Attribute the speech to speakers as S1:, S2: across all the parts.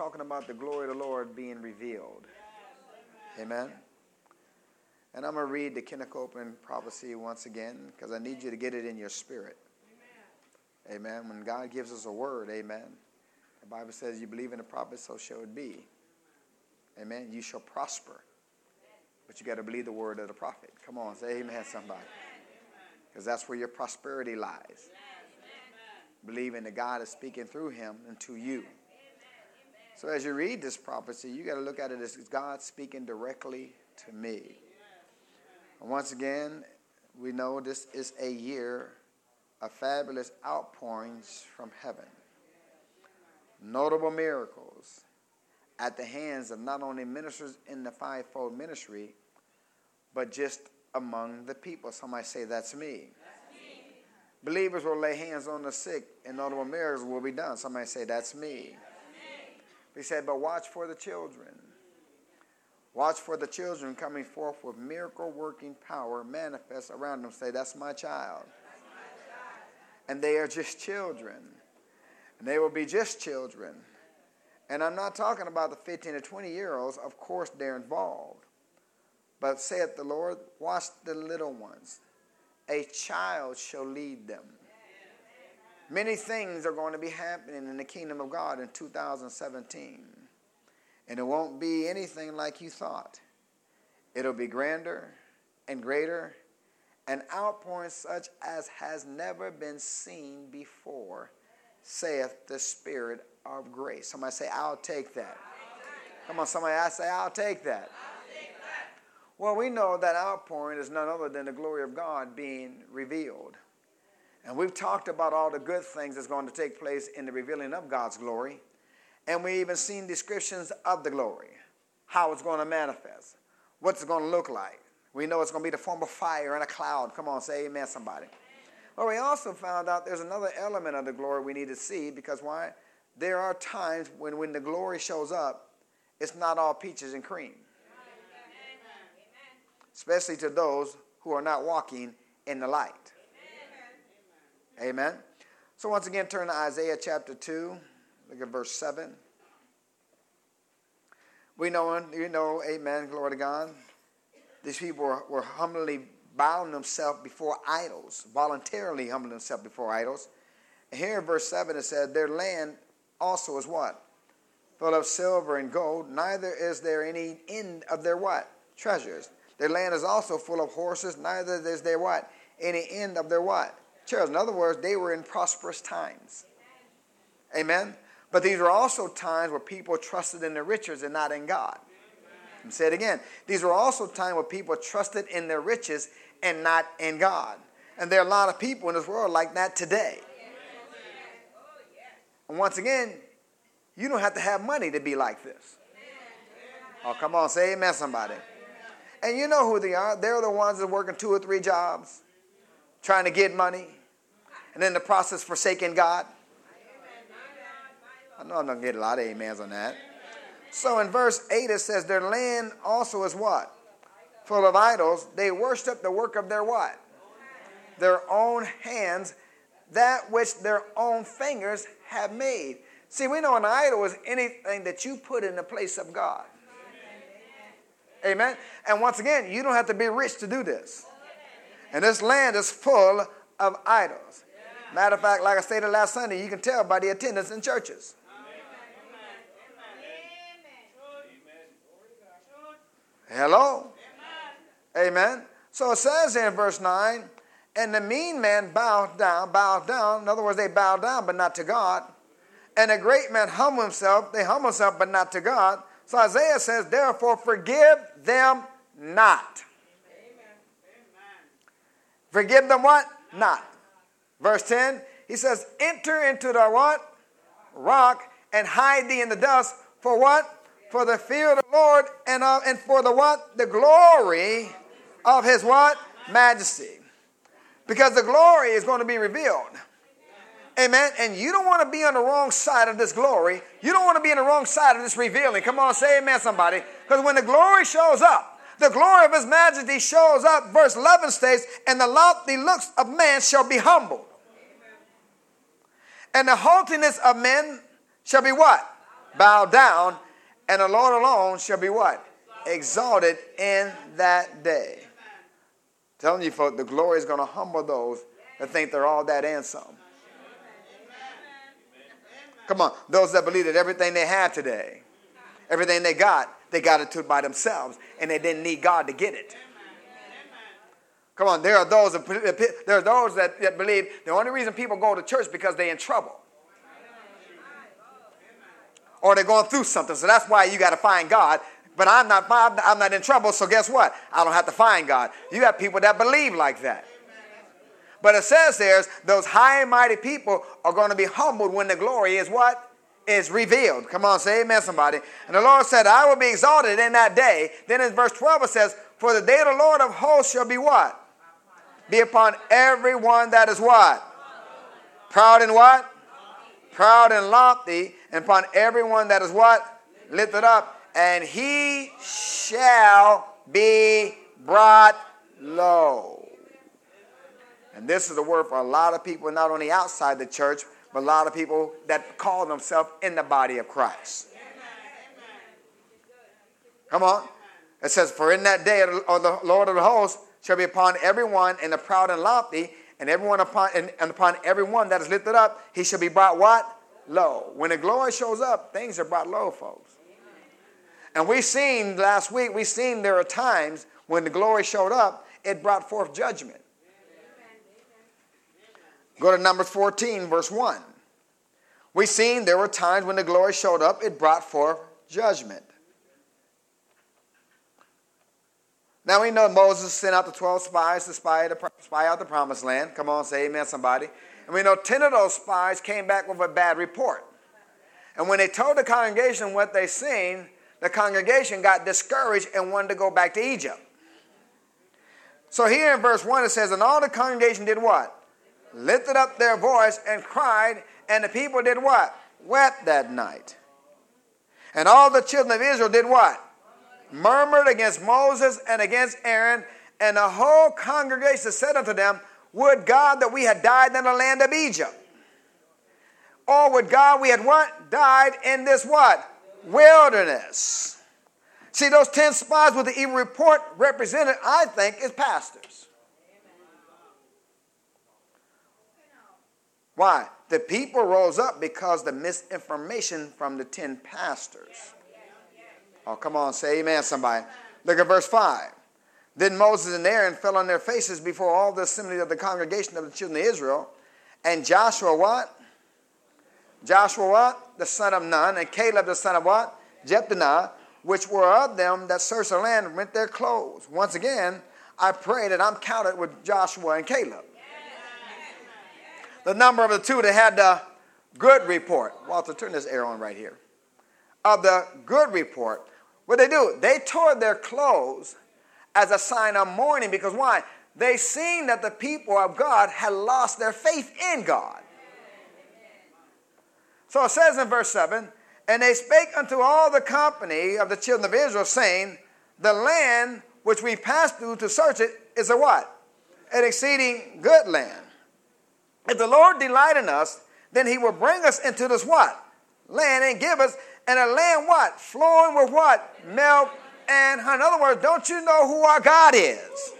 S1: talking about the glory of the Lord being revealed. Amen. And I'm going to read the Copeland prophecy once again because I need you to get it in your spirit. Amen. When God gives us a word, amen. The Bible says, You believe in the prophet, so shall it be. Amen. You shall prosper. But you got to believe the word of the prophet. Come on, say amen, somebody. Because that's where your prosperity lies. Believing that God is speaking through him and to you. So as you read this prophecy, you got to look at it as God speaking directly to me. And once again, we know this is a year of fabulous outpourings from heaven. Notable miracles at the hands of not only ministers in the fivefold ministry, but just among the people. Somebody say, That's me. Believers will lay hands on the sick, and notable miracles will be done. Somebody say, That's me. He said, But watch for the children. Watch for the children coming forth with miracle working power manifest around them. Say, That's my child. And they are just children. And they will be just children. And I'm not talking about the 15 to 20 year olds. Of course, they're involved. But saith the Lord, watch the little ones. A child shall lead them. Many things are going to be happening in the kingdom of God in 2017. And it won't be anything like you thought. It'll be grander and greater, and outpouring such as has never been seen before, saith the Spirit of grace. Somebody say, I'll take that. Come on, somebody, I say, I'll take that. Well, we know that outpouring is none other than the glory of God being revealed. And we've talked about all the good things that's going to take place in the revealing of God's glory. And we even seen descriptions of the glory, how it's going to manifest, what's going to look like. We know it's going to be the form of fire and a cloud. Come on, say amen, somebody. Well, we also found out there's another element of the glory we need to see because why? There are times when, when the glory shows up, it's not all peaches and cream especially to those who are not walking in the light. Amen. So, once again, turn to Isaiah chapter 2. Look at verse 7. We know, you know, amen, glory to God. These people were, were humbly bowing themselves before idols, voluntarily humbling themselves before idols. And here in verse 7 it said, Their land also is what? Full of silver and gold, neither is there any end of their what? Treasures. Their land is also full of horses, neither is there what? Any end of their what? In other words, they were in prosperous times. Amen. But these were also times where people trusted in their riches and not in God. And say it again. These were also times where people trusted in their riches and not in God. And there are a lot of people in this world like that today. And once again, you don't have to have money to be like this. Oh, come on, say amen, somebody. And you know who they are. They're the ones that are working two or three jobs, trying to get money, and in the process forsaking God. I know I'm going to get a lot of amens on that. So in verse 8 it says, Their land also is what? Full of idols. They worship the work of their what? Their own hands, that which their own fingers have made. See, we know an idol is anything that you put in the place of God. Amen. And once again, you don't have to be rich to do this. And this land is full of idols. Matter of fact, like I stated last Sunday, you can tell by the attendance in churches. Hello? Amen. So it says in verse 9, and the mean man bowed down, bowed down. In other words, they bowed down, but not to God. And a great man humbled himself, they humbled himself, but not to God. So Isaiah says, therefore, forgive them not. Forgive them what? Not. Verse 10, he says, enter into the what? Rock and hide thee in the dust. For what? For the fear of the Lord and, of, and for the what? The glory of his what? Majesty. Because the glory is going to be revealed. Amen. And you don't want to be on the wrong side of this glory. You don't want to be on the wrong side of this revealing. Come on, say amen, somebody. Because when the glory shows up, the glory of his majesty shows up, verse 11 states, and the lofty looks of man shall be humbled. And the haughtiness of men shall be what? bow down, and the Lord alone shall be what? Exalted in that day. telling you, folks, the glory is going to humble those that think they're all that and some. Come on, those that believe that everything they have today, everything they got, they got it to by themselves, and they didn't need God to get it. Come on, there are those there are those that, that believe the only reason people go to church because they're in trouble. Or they're going through something. So that's why you got to find God. But I'm not, I'm not in trouble, so guess what? I don't have to find God. You have people that believe like that. But it says there's those high and mighty people are going to be humbled when the glory is what? Is revealed. Come on, say amen, somebody. And the Lord said, I will be exalted in that day. Then in verse 12 it says, For the day of the Lord of hosts shall be what? Be upon everyone that is what? Proud and what? Proud and lofty, and upon everyone that is what? Lifted up. And he shall be brought low. And this is a word for a lot of people, not only outside the church, but a lot of people that call themselves in the body of Christ. Come on. It says, For in that day of the Lord of the hosts shall be upon everyone in the proud and lofty, and everyone upon and, and upon everyone that is lifted up, he shall be brought what? Low. When the glory shows up, things are brought low, folks. And we've seen last week, we've seen there are times when the glory showed up, it brought forth judgment. Go to Numbers 14, verse 1. We seen there were times when the glory showed up, it brought forth judgment. Now we know Moses sent out the 12 spies to spy, the, spy out the promised land. Come on, say amen, somebody. And we know 10 of those spies came back with a bad report. And when they told the congregation what they seen, the congregation got discouraged and wanted to go back to Egypt. So here in verse 1 it says, And all the congregation did what? Lifted up their voice and cried, and the people did what? Wept that night. And all the children of Israel did what? Murmured against Moses and against Aaron, and the whole congregation said unto them, Would God that we had died in the land of Egypt. Or would God we had what? Died in this what? Wilderness. See, those 10 spies with the evil report represented, I think, is pastors. Why? The people rose up because the misinformation from the 10 pastors. Oh, come on, say amen, somebody. Look at verse 5. Then Moses and Aaron fell on their faces before all the assembly of the congregation of the children of Israel. And Joshua what? Joshua what? The son of Nun. And Caleb the son of what? Jephunneh, which were of them that searched the land, rent their clothes. Once again, I pray that I'm counted with Joshua and Caleb the number of the two that had the good report. Walter, turn this air on right here. Of the good report. What they do? They tore their clothes as a sign of mourning because why? They seen that the people of God had lost their faith in God. So it says in verse 7 And they spake unto all the company of the children of Israel, saying, The land which we passed through to search it is a what? An exceeding good land. If the Lord delight in us, then he will bring us into this what? Land and give us, and a land what? Flowing with what? Milk and honey. In other words, don't you know who our God is?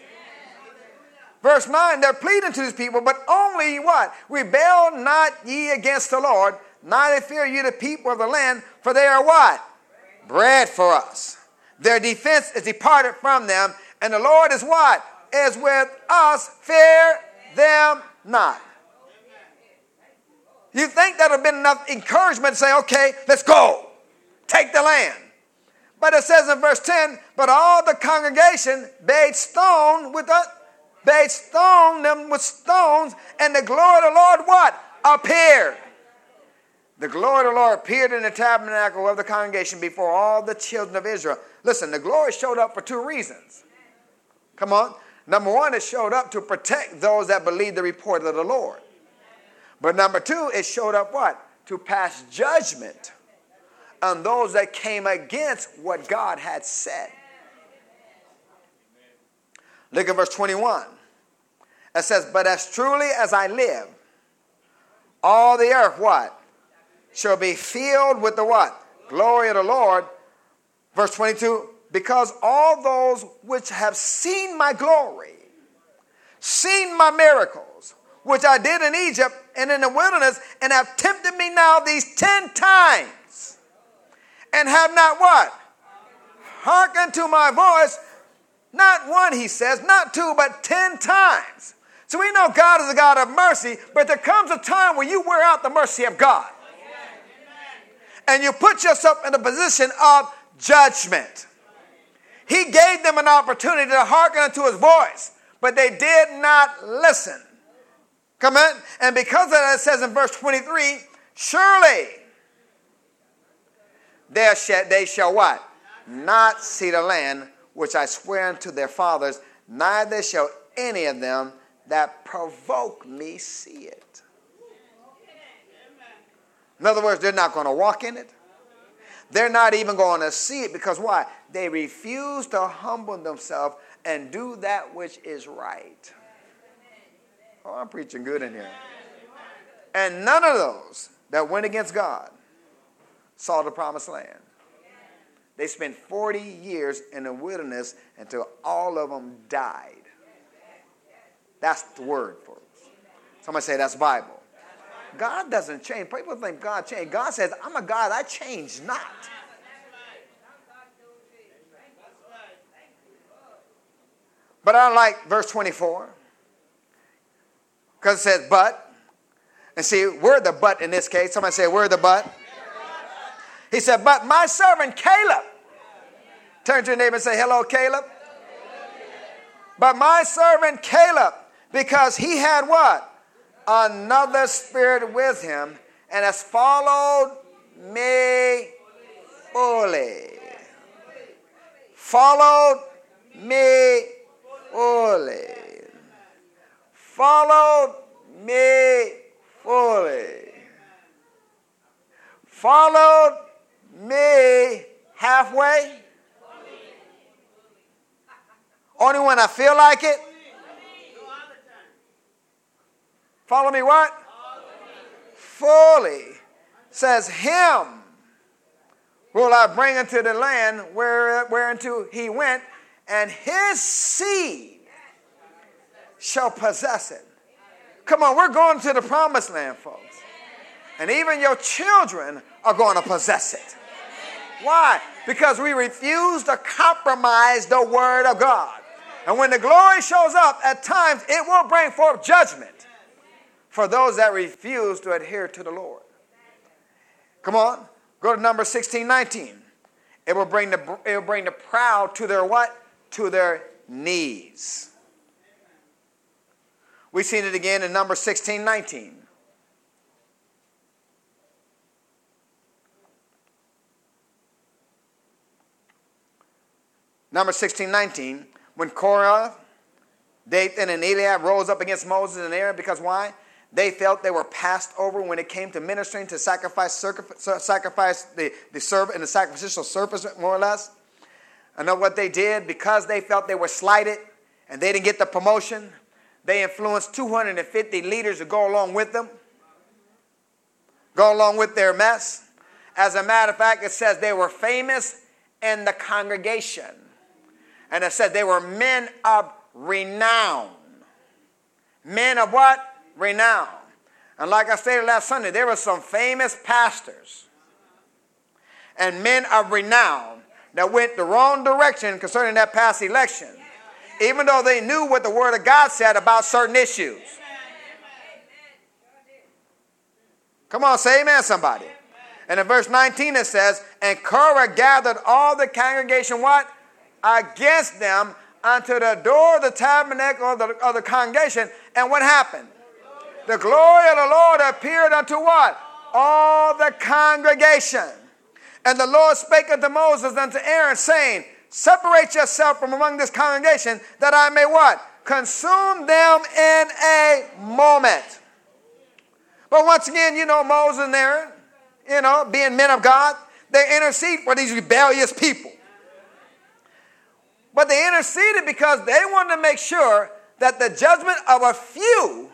S1: Verse 9, they're pleading to these people, but only what? Rebel not ye against the Lord, neither fear ye the people of the land, for they are what? Bread for us. Their defense is departed from them, and the Lord is what? Is with us. Fear them not. You think that would have been enough encouragement to say, okay, let's go, take the land. But it says in verse 10, but all the congregation bade stone with the bade stone them with stones, and the glory of the Lord what? Appeared. The glory of the Lord appeared in the tabernacle of the congregation before all the children of Israel. Listen, the glory showed up for two reasons. Come on. Number one, it showed up to protect those that believed the report of the Lord. But number two, it showed up what? To pass judgment on those that came against what God had said. Look at verse 21. It says, But as truly as I live, all the earth what? Shall be filled with the what? Glory of the Lord. Verse 22 Because all those which have seen my glory, seen my miracles, which I did in Egypt and in the wilderness, and have tempted me now these ten times, and have not what? Hearkened to my voice. Not one, he says, not two, but ten times. So we know God is a God of mercy, but there comes a time when you wear out the mercy of God. And you put yourself in a position of judgment. He gave them an opportunity to hearken unto his voice, but they did not listen. Come on. And because of that, it says in verse 23 surely they shall, they shall what? Not see the land which I swear unto their fathers, neither shall any of them that provoke me see it. In other words, they're not going to walk in it. They're not even going to see it because why? They refuse to humble themselves and do that which is right. Oh, I'm preaching good in here. And none of those that went against God saw the promised land. They spent 40 years in the wilderness until all of them died. That's the word for us. Somebody say that's Bible. God doesn't change. People think God changed. God says, I'm a God, I change not. But I like verse 24 because it says, but. And see, we're the but in this case. Somebody say, we're the but. He said, but my servant Caleb. Turn to your neighbor and say, hello, Caleb. But my servant Caleb, because he had what? Another spirit with him and has followed me fully. Followed me fully. Followed me fully. Followed me halfway. Only when I feel like it. Follow me what? Fully. Says him will I bring into the land where, whereunto he went, and his seed shall possess it. Come on, we're going to the promised land, folks. And even your children are going to possess it. Why? Because we refuse to compromise the word of God. And when the glory shows up, at times it will bring forth judgment for those that refuse to adhere to the Lord. Come on, go to number 16, 19. It will bring the, it will bring the proud to their what? To their knees. We've seen it again in number 16, 19. Number 16, 19 when Korah, Dathan, and Eliab rose up against Moses and Aaron, because why? They felt they were passed over when it came to ministering to sacrifice, sacrifice the, the servant and the sacrificial service, more or less. I know what they did because they felt they were slighted and they didn't get the promotion. They influenced 250 leaders to go along with them, go along with their mess. As a matter of fact, it says they were famous in the congregation. And it said they were men of renown. Men of what? Renown. And like I stated last Sunday, there were some famous pastors and men of renown that went the wrong direction concerning that past election, even though they knew what the Word of God said about certain issues. Come on, say amen, somebody. And in verse 19 it says, And Korah gathered all the congregation what? against them unto the door of the tabernacle of the, of the congregation. And what happened? The glory of the Lord appeared unto what? All the congregation. And the Lord spake unto Moses and unto Aaron, saying, Separate yourself from among this congregation, that I may what? Consume them in a moment. But once again, you know, Moses and Aaron, you know, being men of God, they intercede for these rebellious people. But they interceded because they wanted to make sure that the judgment of a few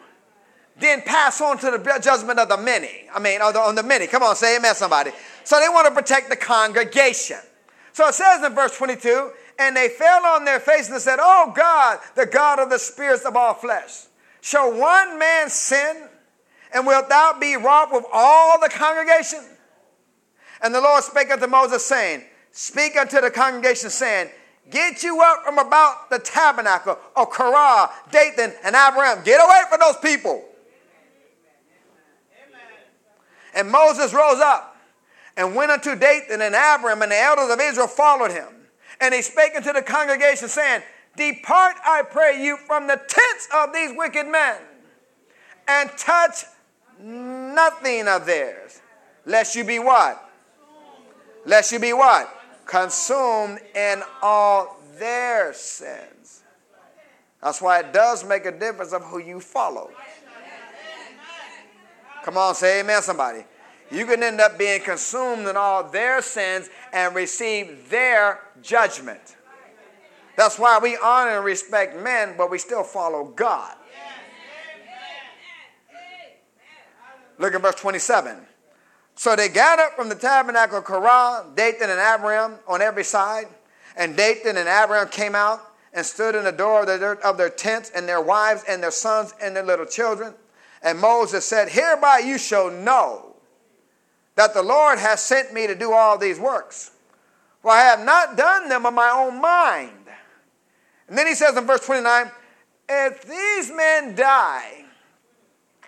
S1: then pass on to the judgment of the many. I mean, on the, on the many. Come on, say amen, somebody. So they want to protect the congregation. So it says in verse 22 and they fell on their faces and said, Oh God, the God of the spirits of all flesh, shall one man sin, and wilt thou be wroth with all the congregation? And the Lord spake unto Moses, saying, Speak unto the congregation, saying, Get you up from about the tabernacle of Korah, Dathan, and Abiram. Get away from those people. And Moses rose up and went unto Dathan and Abiram, and the elders of Israel followed him. And he spake unto the congregation, saying, Depart, I pray you, from the tents of these wicked men, and touch nothing of theirs, lest you be what? Lest you be what? Consumed in all their sins. That's why it does make a difference of who you follow. Come on, say amen, somebody. You can end up being consumed in all their sins and receive their judgment. That's why we honor and respect men, but we still follow God. Look at verse 27. So they gathered from the tabernacle of Korah, Dathan and Abiram on every side. And Dathan and Abiram came out and stood in the door of their, of their tents, and their wives and their sons and their little children. And Moses said, Hereby you shall know that the Lord has sent me to do all these works. For I have not done them of my own mind. And then he says in verse 29 If these men die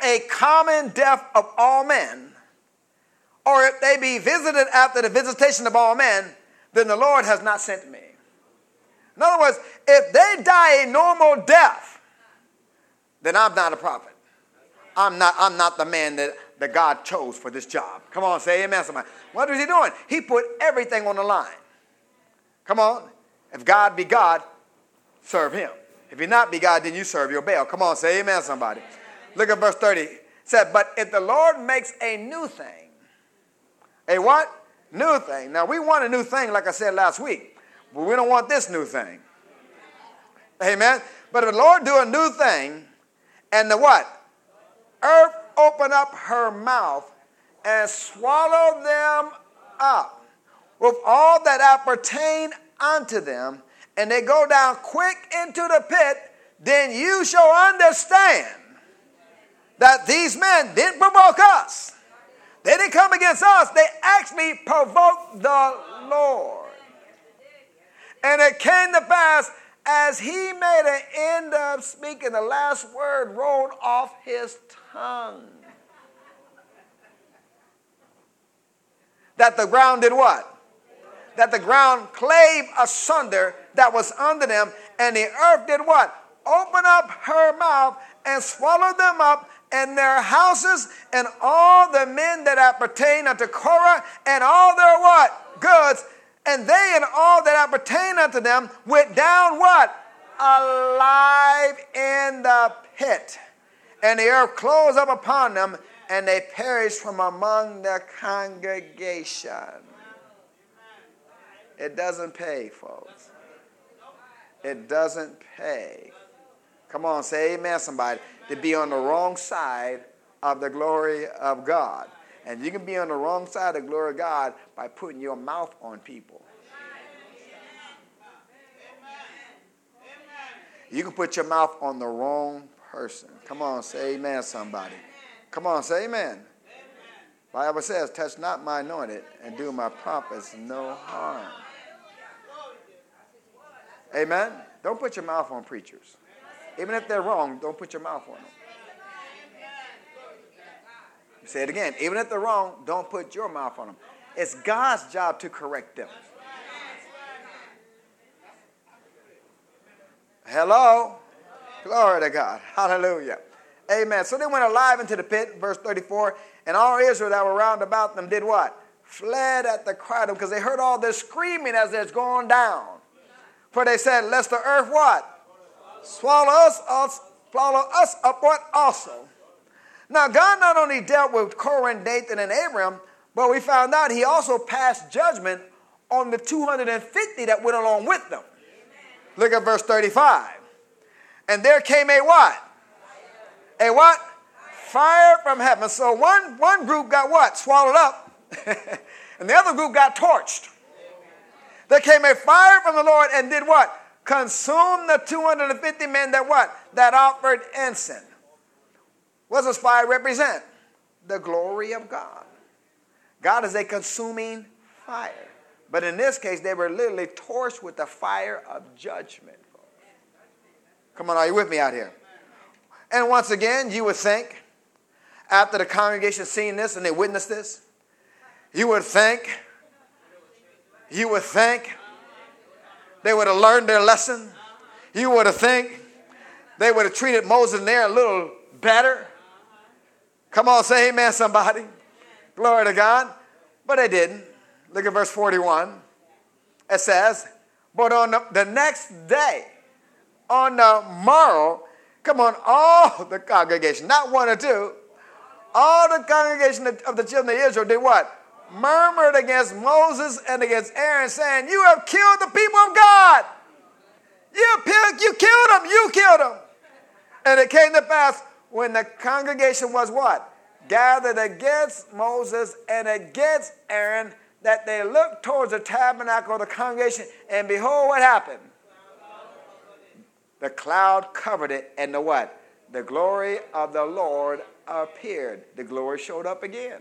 S1: a common death of all men, or if they be visited after the visitation of all men, then the Lord has not sent me. In other words, if they die a normal death, then I'm not a prophet. I'm not, I'm not the man that that God chose for this job. Come on, say amen. Somebody. What was he doing? He put everything on the line. Come on. If God be God, serve him. If he not be God, then you serve your Baal. Come on, say amen, somebody. Look at verse 30. It said, But if the Lord makes a new thing, a what? New thing. Now we want a new thing, like I said last week, but we don't want this new thing. Amen. But if the Lord do a new thing, and the what? Earth open up her mouth and swallow them up with all that appertain unto them, and they go down quick into the pit, then you shall understand that these men didn't provoke us. They didn't come against us, they actually provoked the Lord. And it came to pass as he made an end of speaking, the last word rolled off his tongue. That the ground did what? That the ground clave asunder that was under them, and the earth did what? Open up her mouth and swallow them up and their houses and all the men that appertain unto Korah and all their what? Goods. And they and all that appertain unto them went down what? Alive in the pit and the earth closed up upon them, and they perished from among the congregation. It doesn't pay, folks. It doesn't pay. Come on, say amen, somebody. To be on the wrong side of the glory of God. And you can be on the wrong side of glory of God by putting your mouth on people. You can put your mouth on the wrong person. Come on, say amen, somebody. Come on, say amen. amen. Bible says, touch not my anointed and do my prophets no harm. Amen. Don't put your mouth on preachers. Even if they're wrong, don't put your mouth on them. Say it again. Even if they're wrong, don't put your mouth on them. It's God's job to correct them. Hello? Glory to God. Hallelujah. Amen. So they went alive into the pit, verse 34, and all Israel that were round about them did what? Fled at the cry of them because they heard all this screaming as it's going down. For they said, Lest the earth what? Swallow us, us swallow us up what also. Now, God not only dealt with Korah Dathan and Abram, but we found out he also passed judgment on the 250 that went along with them. Look at verse 35. And there came a what? A what? fire from heaven. So one, one group got what? Swallowed up. and the other group got torched. There came a fire from the Lord and did what? Consume the 250 men that what? That offered incense. What does fire represent? The glory of God. God is a consuming fire. But in this case, they were literally torched with the fire of judgment. Come on, are you with me out here? And once again, you would think, after the congregation seen this and they witnessed this, you would think, you would think they would have learned their lesson. You would have think they would have treated Moses and Aaron a little better. Come on, say amen, somebody. Glory to God. But they didn't. Look at verse 41. It says, But on the, the next day, on the morrow, come on, all the congregation, not one or two, all the congregation of the children of Israel did what? Murmured against Moses and against Aaron, saying, You have killed the people of God. You, you killed them, you killed them. And it came to pass when the congregation was what? Gathered against Moses and against Aaron, that they looked towards the tabernacle of the congregation, and behold, what happened? The cloud covered it, and the what? The glory of the Lord appeared. The glory showed up again.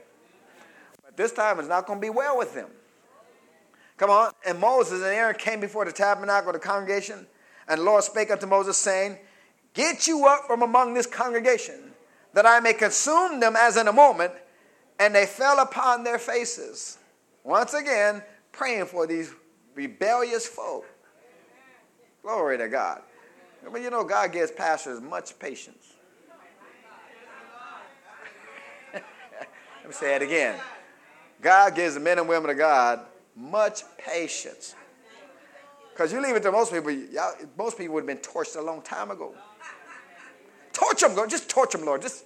S1: But this time it's not going to be well with them. Come on. And Moses and Aaron came before the tabernacle of the congregation, and the Lord spake unto Moses, saying, Get you up from among this congregation, that I may consume them as in a moment. And they fell upon their faces. Once again, praying for these rebellious folk. Glory to God. But you know, God gives pastors much patience. Let me say it again. God gives the men and women of God much patience. Because you leave it to most people, most people would have been torched a long time ago. Torch them, Lord. Just torch them, Lord. Just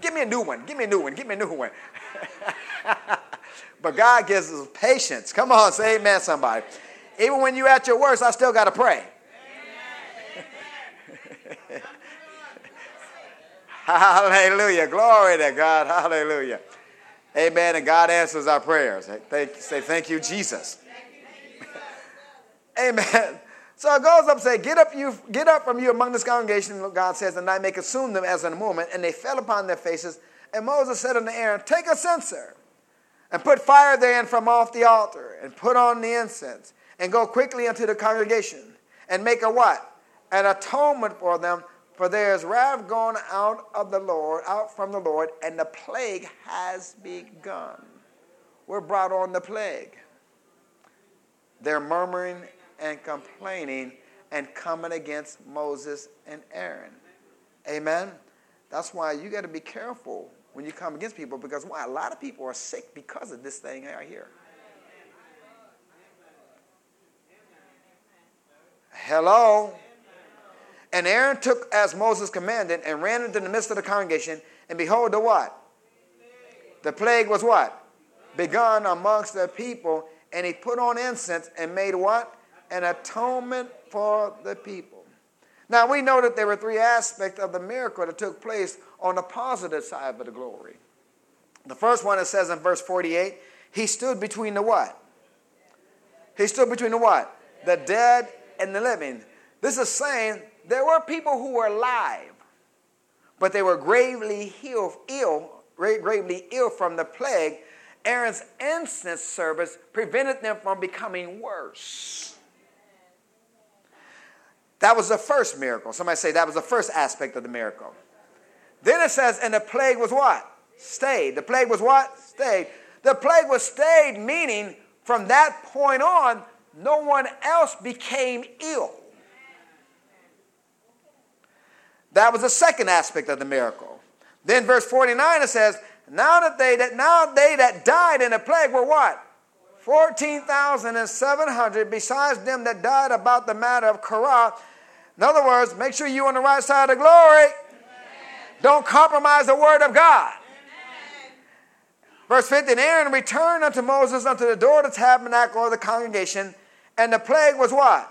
S1: give me a new one. Give me a new one. Give me a new one. but God gives us patience. Come on, say amen, somebody. Even when you're at your worst, I still got to pray. Hallelujah. Glory to God. Hallelujah. Amen. And God answers our prayers. Thank, say thank you, Jesus. Amen. So it goes up and say, Get up you get up from you among this congregation, God says, and I may consume them as in a moment. And they fell upon their faces. And Moses said unto Aaron, Take a censer and put fire therein from off the altar, and put on the incense, and go quickly unto the congregation, and make a what? An atonement for them for there is wrath gone out of the Lord, out from the Lord, and the plague has begun. We're brought on the plague. They're murmuring and complaining and coming against Moses and Aaron. Amen. That's why you got to be careful when you come against people because why? A lot of people are sick because of this thing right here. Hello. And Aaron took as Moses commanded and ran into the midst of the congregation. And behold, the what? The plague was what? Begun amongst the people. And he put on incense and made what? An atonement for the people. Now we know that there were three aspects of the miracle that took place on the positive side of the glory. The first one it says in verse 48, he stood between the what? He stood between the what? The dead and the living. This is saying there were people who were alive, but they were gravely ill, ill, gravely ill from the plague. Aaron's incense service prevented them from becoming worse. That was the first miracle. Somebody say that was the first aspect of the miracle. Then it says, and the plague was what? Stayed. The plague was what? Stayed. The plague was stayed, meaning from that point on, no one else became ill. That was the second aspect of the miracle. Then verse 49 it says, Now that they that now they that died in the plague were what? 14,700 besides them that died about the matter of Korah. In other words, make sure you're on the right side of glory. Amen. Don't compromise the word of God. Amen. Verse 15 Aaron returned unto Moses unto the door of the tabernacle of the congregation, and the plague was what?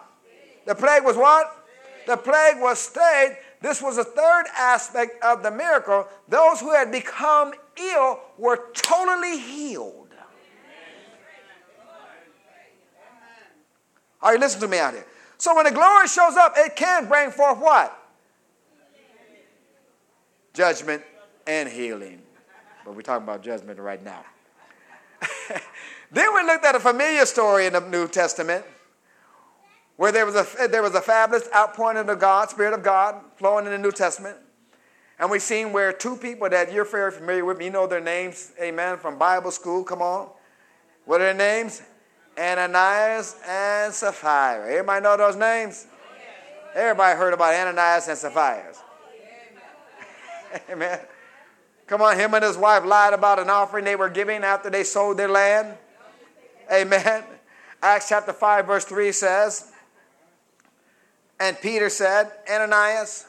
S1: The plague was what? The plague was stayed this was a third aspect of the miracle. Those who had become ill were totally healed. Are you listening to me out here? So when the glory shows up, it can bring forth what? Judgment and healing. But we're talking about judgment right now. then we looked at a familiar story in the New Testament where there was a, there was a fabulous outpouring of God, Spirit of God, flowing in the New Testament. And we've seen where two people that you're very familiar with, you know their names, amen, from Bible school, come on. What are their names? Ananias and Sapphira. Everybody know those names? Everybody heard about Ananias and Sapphira. Amen. Come on, him and his wife lied about an offering they were giving after they sold their land. Amen. Acts chapter 5, verse 3 says, And Peter said, Ananias,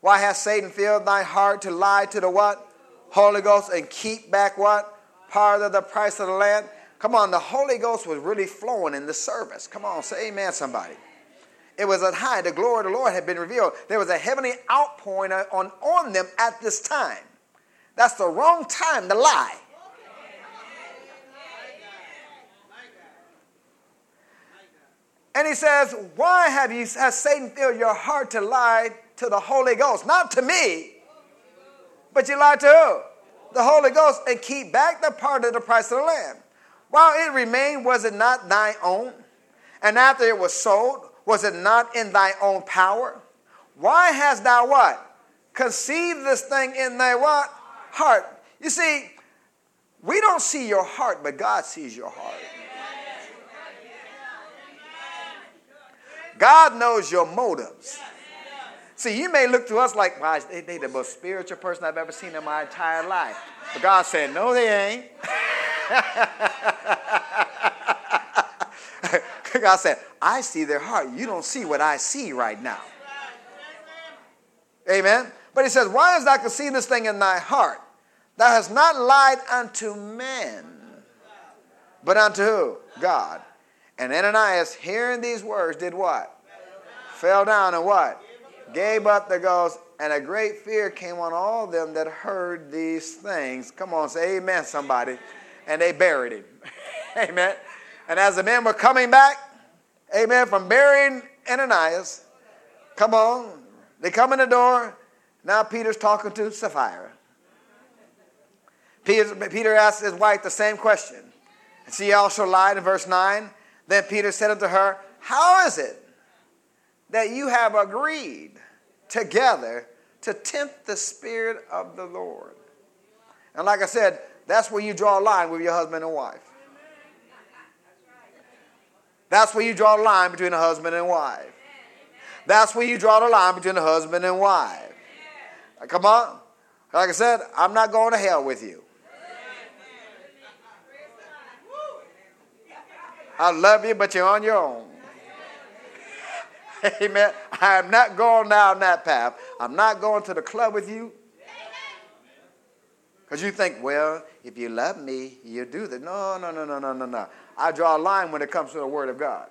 S1: why has Satan filled thy heart to lie to the what? Holy Ghost and keep back what? Part of the price of the land. Come on, the Holy Ghost was really flowing in the service. Come on, say amen, somebody. It was at high. The glory of the Lord had been revealed. There was a heavenly outpouring on, on them at this time. That's the wrong time to lie. And he says, Why have you has Satan filled your heart to lie to the Holy Ghost? Not to me, but you lied to who? The Holy Ghost, and keep back the part of the price of the Lamb. While it remained, was it not thy own? And after it was sold, was it not in thy own power? Why hast thou what? Conceived this thing in thy what? Heart. You see, we don't see your heart, but God sees your heart. God knows your motives. See, you may look to us like, wow, they, they the most spiritual person I've ever seen in my entire life. But God said, no, they ain't. God said, I see their heart. You don't see what I see right now. Amen. But he says, Why hast thou conceived this thing in thy heart? Thou hast not lied unto men, but unto who? God. And Ananias, hearing these words, did what? Fell down and what? Gave up the ghost, and a great fear came on all them that heard these things. Come on, say amen, somebody. And they buried him. amen. And as the men were coming back, amen, from burying Ananias, come on, they come in the door. Now Peter's talking to Sapphira. Peter, Peter asked his wife the same question. And she also lied in verse 9. Then Peter said unto her, How is it that you have agreed together to tempt the Spirit of the Lord? And like I said, that's where you draw a line with your husband and wife. That's where you draw a line between a husband and wife. That's where you draw the line between a husband and wife. Come on. Like I said, I'm not going to hell with you. I love you, but you're on your own. Amen. I am not going down that path. I'm not going to the club with you. Because you think, well, if you love me, you do that. No, no, no, no, no, no, no. I draw a line when it comes to the Word of God.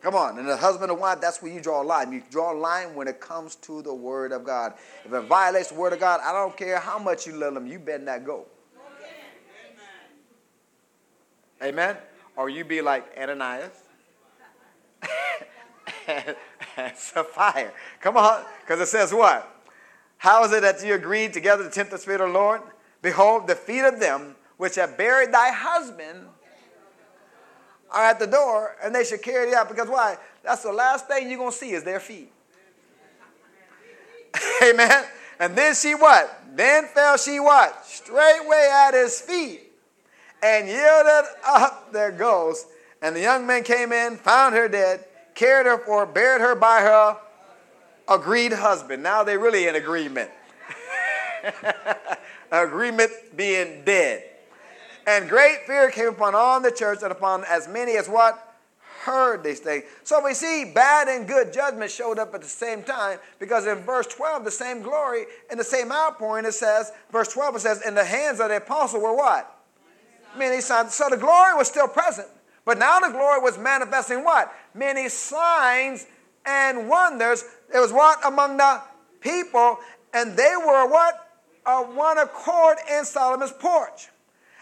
S1: Come on. And the husband and wife, that's where you draw a line. You draw a line when it comes to the Word of God. If it violates the Word of God, I don't care how much you love them, you better not go. Amen. Or you be like Ananias and, and Sapphira. Come on. Because it says what? How is it that you agreed together to tempt the Spirit of the Lord? Behold, the feet of them which have buried thy husband are at the door, and they should carry it out. Because why? That's the last thing you're going to see is their feet. Amen. And then she what? Then fell she what? Straightway at his feet and yielded up their ghost. And the young men came in, found her dead, carried her for, buried her by her agreed husband. Now they're really in agreement. agreement being dead. And great fear came upon all the church and upon as many as what? Heard these things. So we see bad and good judgment showed up at the same time because in verse 12, the same glory and the same outpouring, it says, verse 12, it says, in the hands of the apostle were what? Many signs. So the glory was still present. But now the glory was manifesting what? Many signs and wonders. It was what? Among the people. And they were what? Of one accord in Solomon's porch.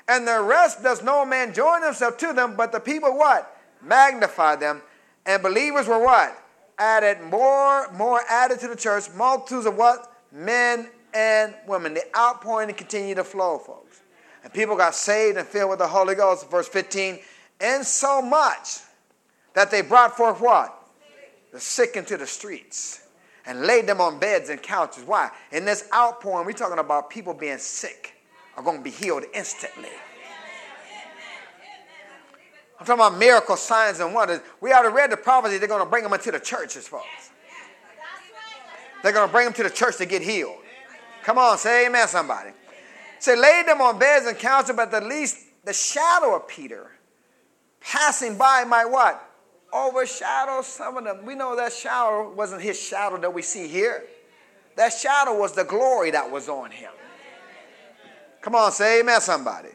S1: And the rest does no man join himself to them, but the people what? Magnify them. And believers were what? Added more, more added to the church, multitudes of what? Men and women. The outpouring continued to flow, folks. And people got saved and filled with the Holy Ghost. Verse 15. And so much that they brought forth what? The sick into the streets and laid them on beds and couches. Why? In this outpouring, we're talking about people being sick are going to be healed instantly. I'm talking about miracle signs and wonders. We already read the prophecy, they're going to bring them into the churches, folks. They're going to bring them to the church to get healed. Come on, say amen, somebody. Say, laid them on beds and couches, but at least the shadow of Peter passing by might what? Overshadow some of them. We know that shadow wasn't his shadow that we see here. That shadow was the glory that was on him. Come on, say amen, somebody.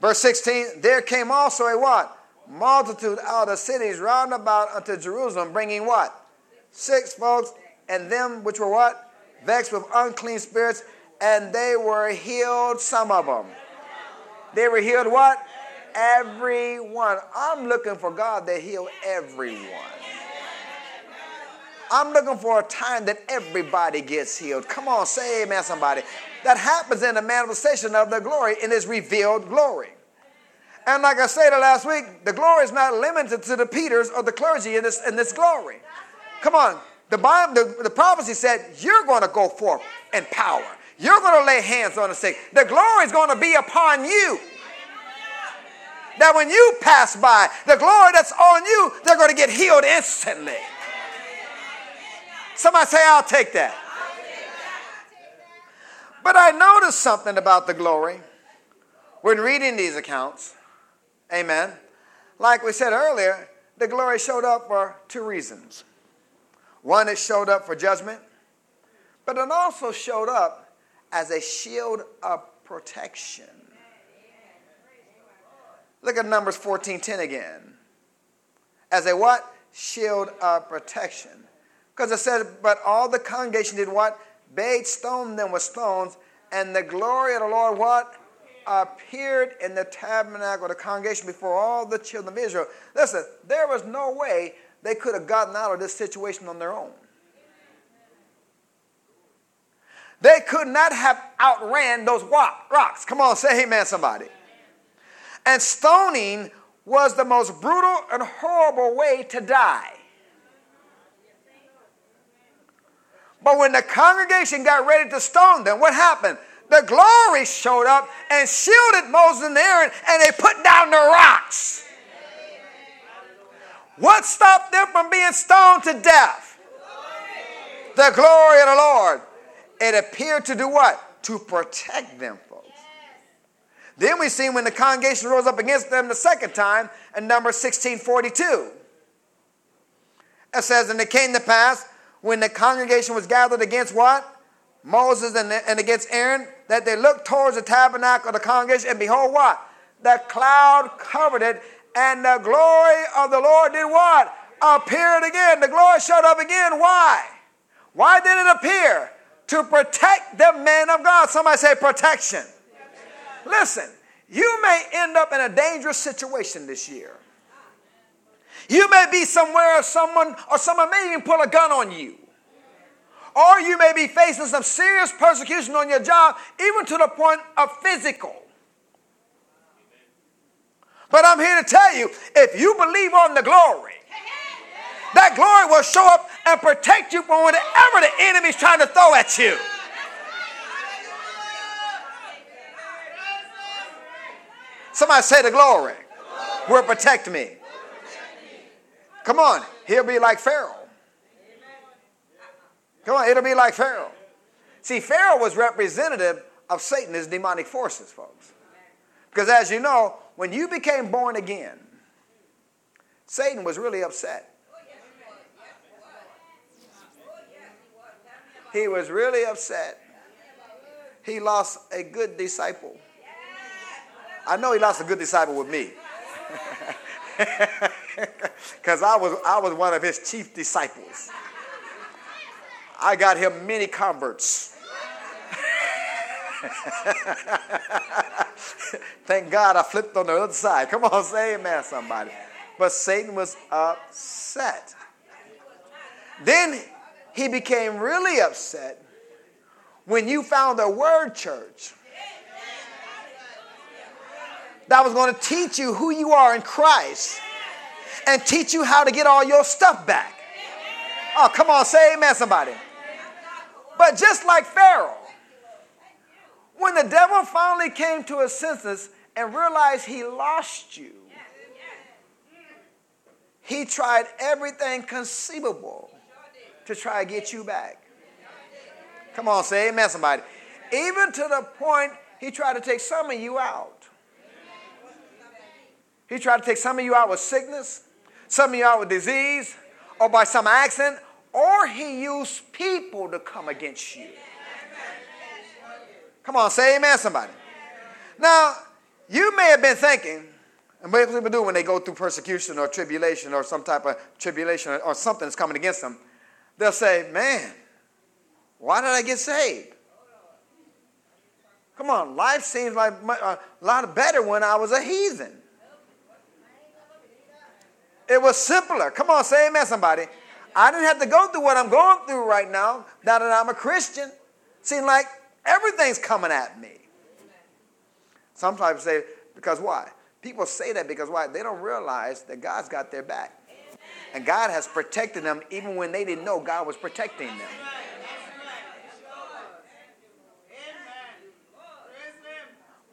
S1: Verse 16, there came also a what? Multitude out of cities round about unto Jerusalem, bringing what? Six folks, and them which were what? Vexed with unclean spirits, and they were healed, some of them. They were healed what? Everyone. I'm looking for God to heal everyone. I'm looking for a time that everybody gets healed. Come on, say amen, somebody. That happens in the manifestation of the glory in His revealed glory. And like I said last week, the glory is not limited to the Peters or the clergy in this, in this glory. Come on. The, Bible, the, the prophecy said, You're going to go forth in power. You're going to lay hands on the sick. The glory is going to be upon you. That when you pass by, the glory that's on you, they're going to get healed instantly. Somebody say, I'll take that. But I noticed something about the glory when reading these accounts. Amen. Like we said earlier, the glory showed up for two reasons. One, it showed up for judgment, but it also showed up as a shield of protection. Look at Numbers 14:10 again. As a what? Shield of protection. Because it said, but all the congregation did what? Bade stone them with stones, and the glory of the Lord what? Appeared in the tabernacle of the congregation before all the children of Israel. Listen, there was no way they could have gotten out of this situation on their own. They could not have outran those rocks. Come on, say amen, somebody. And stoning was the most brutal and horrible way to die. But when the congregation got ready to stone them, what happened? The glory showed up and shielded Moses and Aaron, and they put down the rocks. What stopped them from being stoned to death? The glory of the Lord. It appeared to do what? To protect them, folks. Then we see when the congregation rose up against them the second time in number 1642. It says, And it came to pass when the congregation was gathered against what? Moses and, and against Aaron, that they looked towards the tabernacle of the congregation, and behold, what? The cloud covered it, and the glory of the Lord did what? Appeared again. The glory showed up again. Why? Why did it appear? To protect the men of God. Somebody say protection. Listen, you may end up in a dangerous situation this year. You may be somewhere or someone or someone may even pull a gun on you. Or you may be facing some serious persecution on your job, even to the point of physical. But I'm here to tell you if you believe on the glory, that glory will show up and protect you from whatever the enemy's trying to throw at you. Somebody say the glory will protect me. Come on, he'll be like Pharaoh. Come on, it'll be like Pharaoh. See, Pharaoh was representative of Satan, his demonic forces, folks. Because as you know, when you became born again, Satan was really upset. He was really upset. He lost a good disciple. I know he lost a good disciple with me. Because I was, I was one of his chief disciples. I got him many converts. Thank God I flipped on the other side. Come on, say amen, somebody. But Satan was upset. Then he became really upset when you found a word church that was going to teach you who you are in Christ and teach you how to get all your stuff back. Oh, come on, say amen, somebody. But just like Pharaoh, when the devil finally came to his senses and realized he lost you, he tried everything conceivable to try to get you back. Come on, say amen, somebody. Even to the point he tried to take some of you out. He tried to take some of you out with sickness, some of you out with disease, or by some accident, or he used people to come against you. Come on, say amen, somebody. Now, you may have been thinking, and what people do when they go through persecution or tribulation or some type of tribulation or something that's coming against them, they'll say, Man, why did I get saved? Come on, life seems like a lot better when I was a heathen. It was simpler. Come on, say amen, somebody. I didn't have to go through what I'm going through right now, now that I'm a Christian. Seems like everything's coming at me. Sometimes say, because why? People say that because why? They don't realize that God's got their back. And God has protected them even when they didn't know God was protecting them.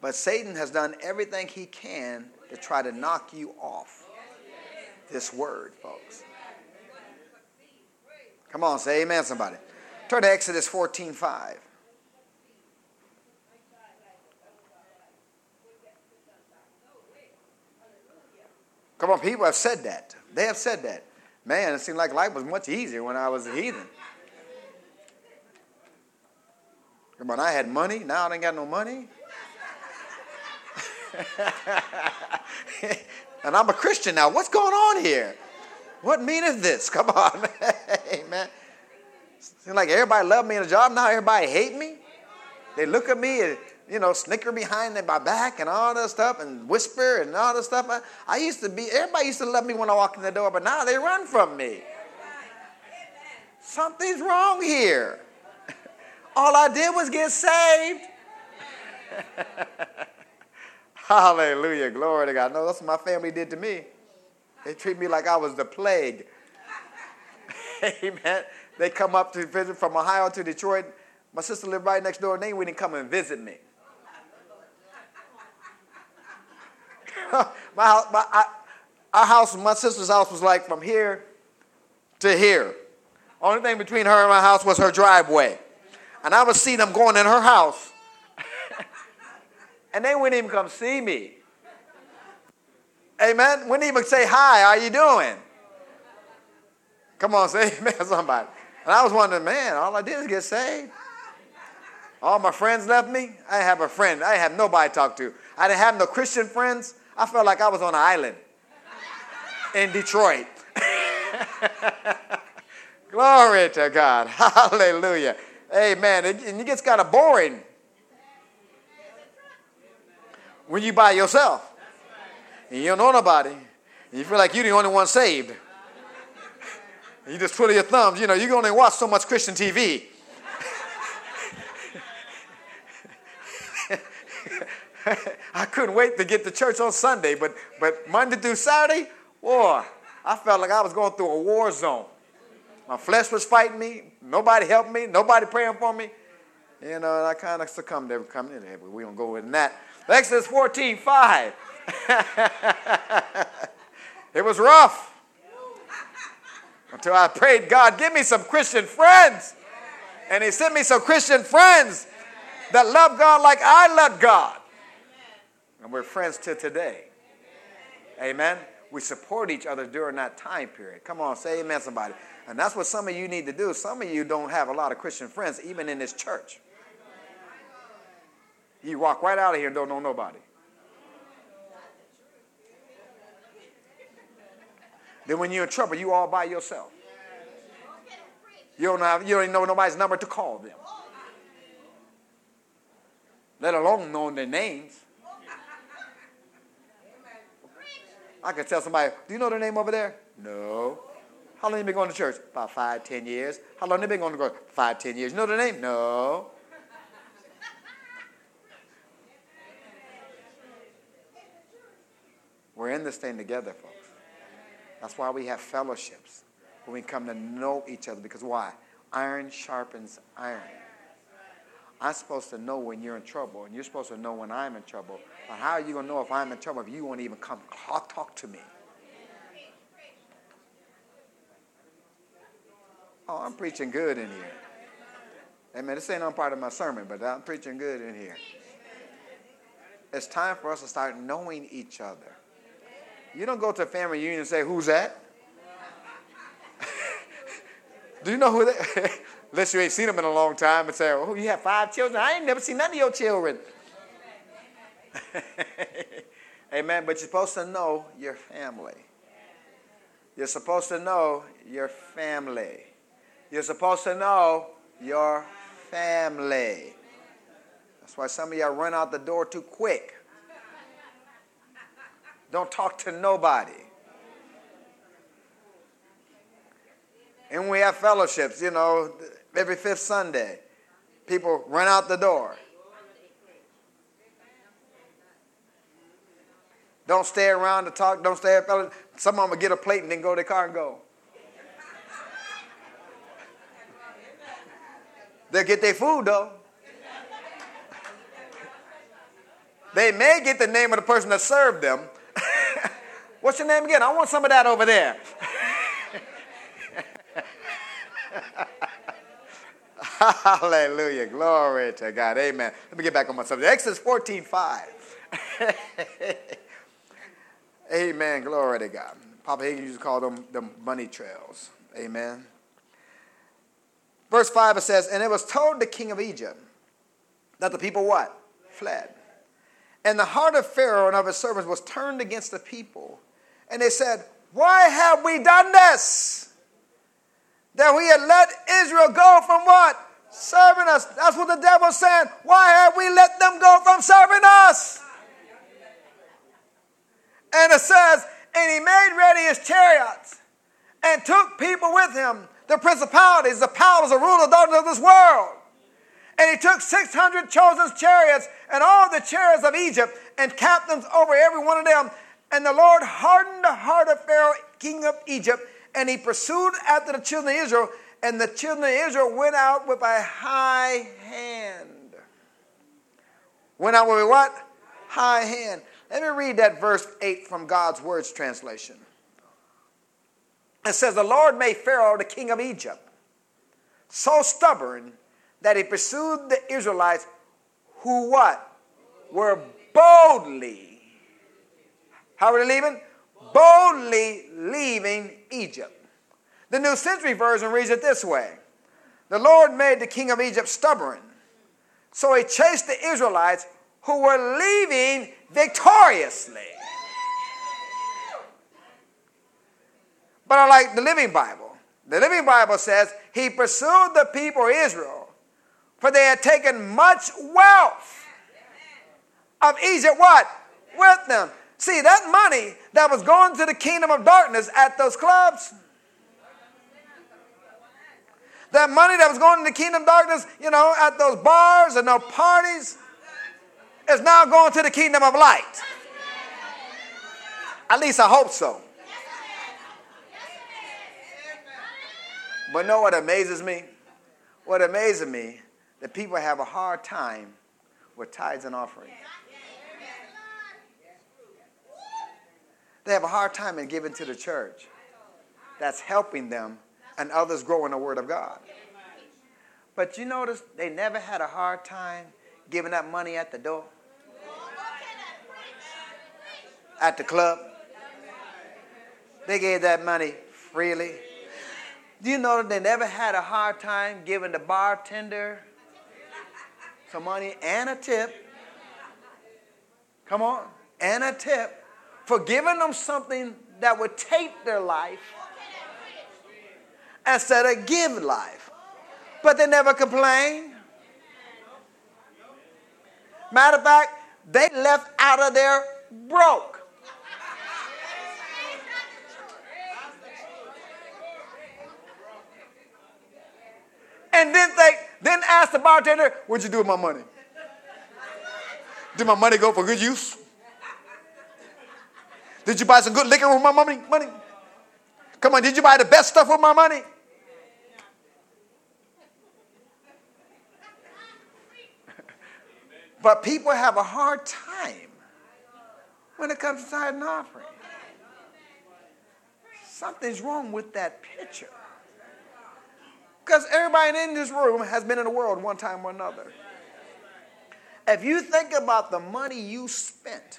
S1: But Satan has done everything he can to try to knock you off this word, folks. Come on, say amen, somebody. Turn to Exodus 14 5. Come on, people have said that. They have said that. Man, it seemed like life was much easier when I was a heathen. Come on, I had money, now I ain't got no money. and I'm a Christian now. What's going on here? What meaneth this? Come on. Amen. Seems like everybody loved me in a job. Now everybody hate me. They look at me and, you know, snicker behind my back and all that stuff and whisper and all that stuff. I, I used to be, everybody used to love me when I walked in the door, but now they run from me. Something's wrong here. All I did was get saved. Hallelujah. Glory to God. No, that's what my family did to me. They treat me like I was the plague. Amen. They come up to visit from Ohio to Detroit. My sister lived right next door, and they wouldn't come and visit me. my, my, I, our house, my sister's house was like from here to here. Only thing between her and my house was her driveway. And I would see them going in her house and they wouldn't even come see me. Amen. Wouldn't even say, Hi, how you doing? Come on, say amen, somebody. And I was wondering, man, all I did is get saved. All my friends left me. I have a friend. I have nobody to talk to. I didn't have no Christian friends. I felt like I was on an island in Detroit. Glory to God. Hallelujah. Amen. And it gets kind of boring when you by yourself and you don't know nobody and you feel like you're the only one saved. you just twiddle your thumbs. You know, you can only watch so much Christian TV. I couldn't wait to get to church on Sunday, but, but Monday through Saturday, boy, I felt like I was going through a war zone. My flesh was fighting me. Nobody helped me. Nobody praying for me. You uh, know, I kind of succumbed to coming in we don't go in that. Exodus 14, 5. it was rough until I prayed, God, give me some Christian friends. And He sent me some Christian friends that love God like I love God. And we're friends to today. Amen. We support each other during that time period. Come on, say amen, somebody. And that's what some of you need to do. Some of you don't have a lot of Christian friends, even in this church. You walk right out of here and don't know nobody. Then when you're in trouble, you all by yourself. You don't, have, you don't even know nobody's number to call them. Let alone knowing their names. I could tell somebody, do you know their name over there? No. How long have you been going to church? About five, ten years. How long have they been going to go? Five, ten years. You know their name? No. We're in this thing together, folks. That's why we have fellowships. When we come to know each other. Because why? Iron sharpens iron. I'm supposed to know when you're in trouble, and you're supposed to know when I'm in trouble. But how are you going to know if I'm in trouble if you won't even come talk, to me? Oh, I'm preaching good in here. Amen. This ain't on part of my sermon, but I'm preaching good in here. It's time for us to start knowing each other. You don't go to a family reunion and say, Who's that? Do you know who that Unless you ain't seen them in a long time and say, Oh, you have five children? I ain't never seen none of your children. Amen. But you're supposed to know your family. You're supposed to know your family. You're supposed to know your family. That's why some of y'all run out the door too quick. Don't talk to nobody. And we have fellowships, you know, every fifth Sunday. People run out the door. Don't stay around to talk. Don't stay at fellowship. Some of them will get a plate and then go to their car and go. They'll get their food though. They may get the name of the person that served them, What's your name again? I want some of that over there. Hallelujah. Glory to God. Amen. Let me get back on my subject. Exodus 14 5. Amen. Glory to God. Papa Higgins used to call them the money trails. Amen. Verse 5 it says, And it was told the king of Egypt that the people what? Fled. And the heart of Pharaoh and of his servants was turned against the people and they said, Why have we done this? That we had let Israel go from what? Serving us. That's what the devil's saying. Why have we let them go from serving us? And it says, And he made ready his chariots and took people with him, the principalities, the powers, the rulers, of this world. And he took 600 chosen chariots and all the chariots of Egypt and captains over every one of them and the Lord hardened the heart of Pharaoh, king of Egypt, and he pursued after the children of Israel, and the children of Israel went out with a high hand. Went out with a what? High hand. Let me read that verse 8 from God's Words translation. It says, The Lord made Pharaoh the king of Egypt so stubborn that he pursued the Israelites who what? Were boldly how are they leaving? Boldly leaving Egypt. The New Century Version reads it this way The Lord made the king of Egypt stubborn, so he chased the Israelites who were leaving victoriously. But I like the Living Bible. The Living Bible says, He pursued the people of Israel, for they had taken much wealth of Egypt, what? With them. See, that money that was going to the kingdom of darkness at those clubs, that money that was going to the kingdom of darkness, you know, at those bars and those parties, is now going to the kingdom of light. At least I hope so. But know what amazes me? What amazes me, that people have a hard time with tithes and offerings. They have a hard time in giving to the church. That's helping them and others grow in the Word of God. But you notice they never had a hard time giving that money at the door, at the club. They gave that money freely. Do you know that they never had a hard time giving the bartender some money and a tip? Come on, and a tip for giving them something that would take their life instead of give life. But they never complained. Matter of fact, they left out of there broke. And then they then ask the bartender, what'd you do with my money? Did my money go for good use? Did you buy some good liquor with my money? Money? Come on, did you buy the best stuff with my money? but people have a hard time when it comes to tithe and offering. Something's wrong with that picture. Because everybody in this room has been in the world one time or another. If you think about the money you spent,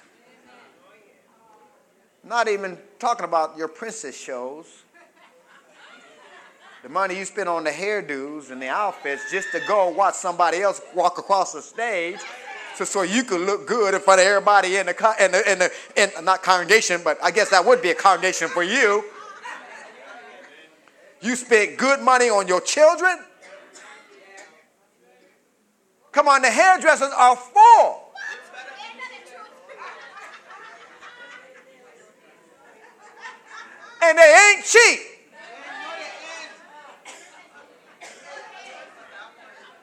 S1: not even talking about your princess shows, the money you spend on the hairdos and the outfits just to go watch somebody else walk across the stage so, so you could look good in front of everybody in the, in the, in the in, not congregation, but I guess that would be a congregation for you. You spent good money on your children. Come on, the hairdressers are full. And they ain't cheap.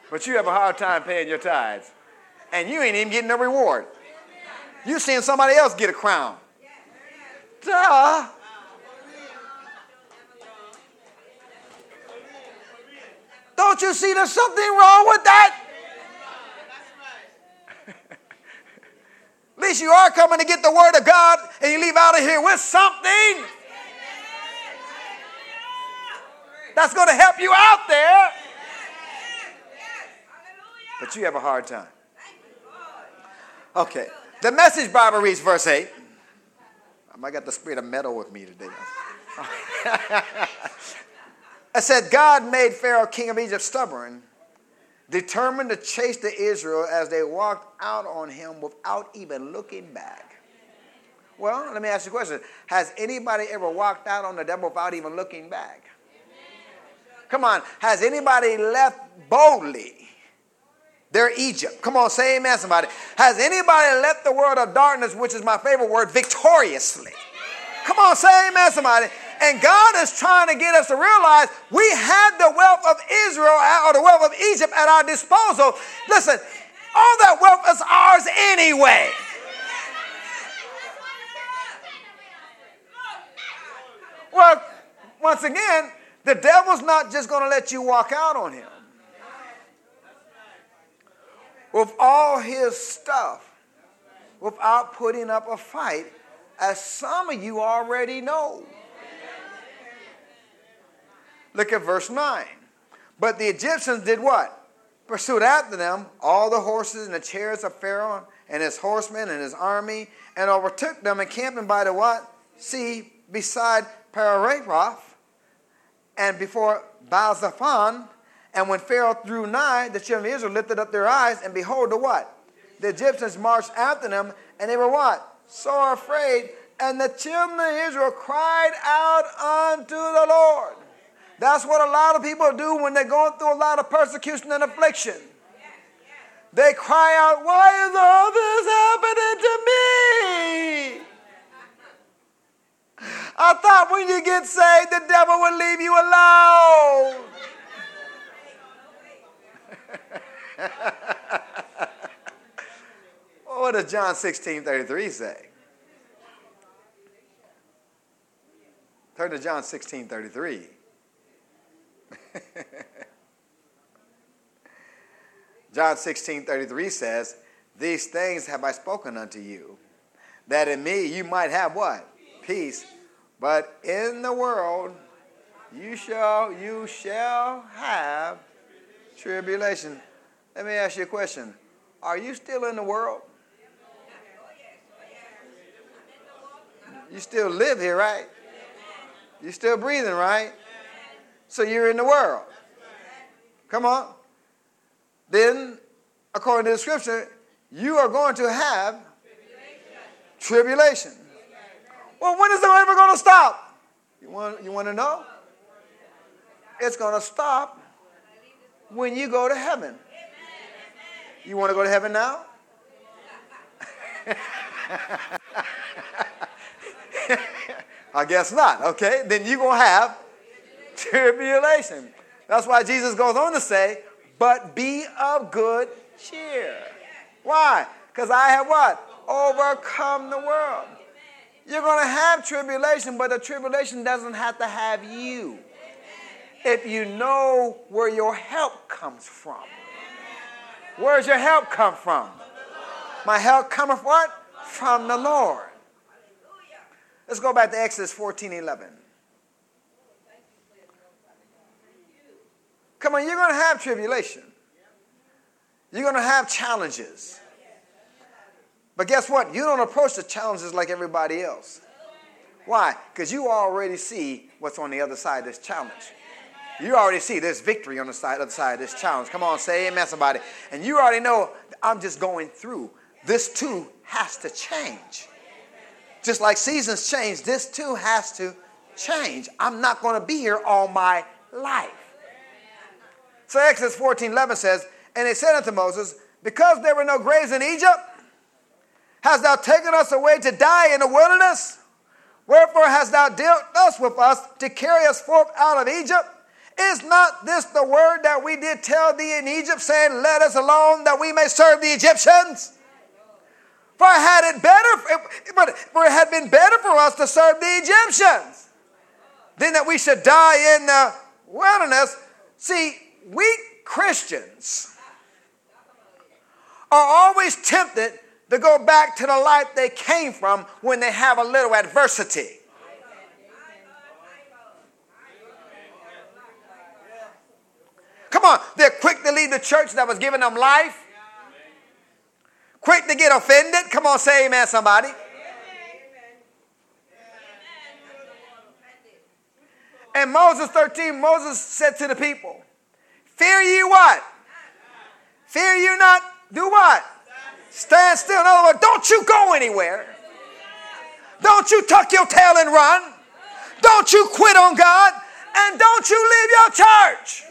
S1: But you have a hard time paying your tithes. And you ain't even getting no reward. You're seeing somebody else get a crown. Duh. Don't you see there's something wrong with that? At least you are coming to get the word of God and you leave out of here with something that's going to help you out there. But you have a hard time. Okay. The message Bible reads verse 8. I might got the spirit of metal with me today. I said, God made Pharaoh, king of Egypt, stubborn, determined to chase the Israel as they walked out on him without even looking back. Well, let me ask you a question. Has anybody ever walked out on the devil without even looking back? Come on. Has anybody left boldly their Egypt? Come on, say amen, somebody. Has anybody left the world of darkness, which is my favorite word, victoriously? Come on, say amen, somebody. And God is trying to get us to realize we had the wealth of Israel uh, or the wealth of Egypt at our disposal. Listen, all that wealth is ours anyway. Well, once again, the devil's not just going to let you walk out on him. With all his stuff, without putting up a fight, as some of you already know. Look at verse 9. But the Egyptians did what? Pursued after them all the horses and the chariots of Pharaoh and his horsemen and his army, and overtook them encamping by the what? Sea beside Pi-hahiroth and before Baal-zephon. And when Pharaoh drew nigh, the children of Israel lifted up their eyes, and behold, the what? The Egyptians marched after them, and they were what? So afraid. And the children of Israel cried out unto the Lord. That's what a lot of people do when they're going through a lot of persecution and affliction. They cry out, Why is all this happening to me? I thought when you get saved, the devil would leave you alone. what does John 16 33 say? Turn to John 16 33. John 16 33 says, These things have I spoken unto you, that in me you might have what? Peace. But in the world you shall you shall have tribulation. Let me ask you a question. Are you still in the world? You still live here, right? You're still breathing, right? So you're in the world. Come on. Then, according to the scripture, you are going to have tribulation. Well, when is it ever going to stop? You want, you want to know? It's going to stop when you go to heaven. You want to go to heaven now? I guess not. Okay, then you're going to have tribulation. That's why Jesus goes on to say, but be of good cheer. Why? Because I have what? Overcome the world. You're going to have tribulation, but the tribulation doesn't have to have you. If you know where your help comes from. Where's your help come from? My help cometh what? From the Lord. Let's go back to Exodus 14 11. Come on, you're going to have tribulation. You're going to have challenges. But guess what? You don't approach the challenges like everybody else. Why? Because you already see what's on the other side of this challenge. You already see there's victory on the side, other side of this challenge. Come on, say amen, somebody. And you already know I'm just going through. This too has to change. Just like seasons change, this too has to change. I'm not going to be here all my life. So Exodus 14 11 says, And they said unto Moses, Because there were no graves in Egypt, hast thou taken us away to die in the wilderness? Wherefore hast thou dealt thus with us to carry us forth out of Egypt? Is not this the word that we did tell thee in Egypt, saying, Let us alone that we may serve the Egyptians? For had it better, but for it had been better for us to serve the Egyptians than that we should die in the wilderness. See, we Christians are always tempted to go back to the life they came from when they have a little adversity. Come on, they're quick to leave the church that was giving them life. Quick to get offended. Come on, say amen, somebody. And Moses 13, Moses said to the people, Fear ye what? Fear you not, do what? Stand still. In other words, don't you go anywhere. Don't you tuck your tail and run. Don't you quit on God. And don't you leave your church.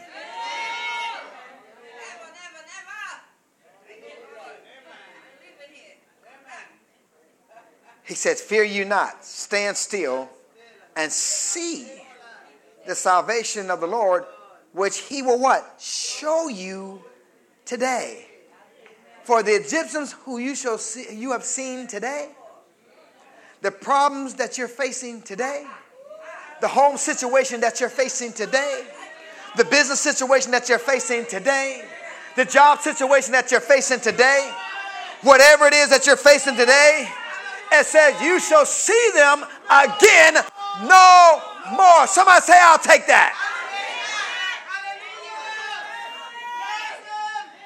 S1: He says, Fear you not, stand still and see the salvation of the Lord, which he will what? Show you today. For the Egyptians who you shall see, you have seen today, the problems that you're facing today, the home situation that you're facing today, the business situation that you're facing today, the job situation that you're facing today, whatever it is that you're facing today, it says, You shall see them again no more. Somebody say, I'll take that.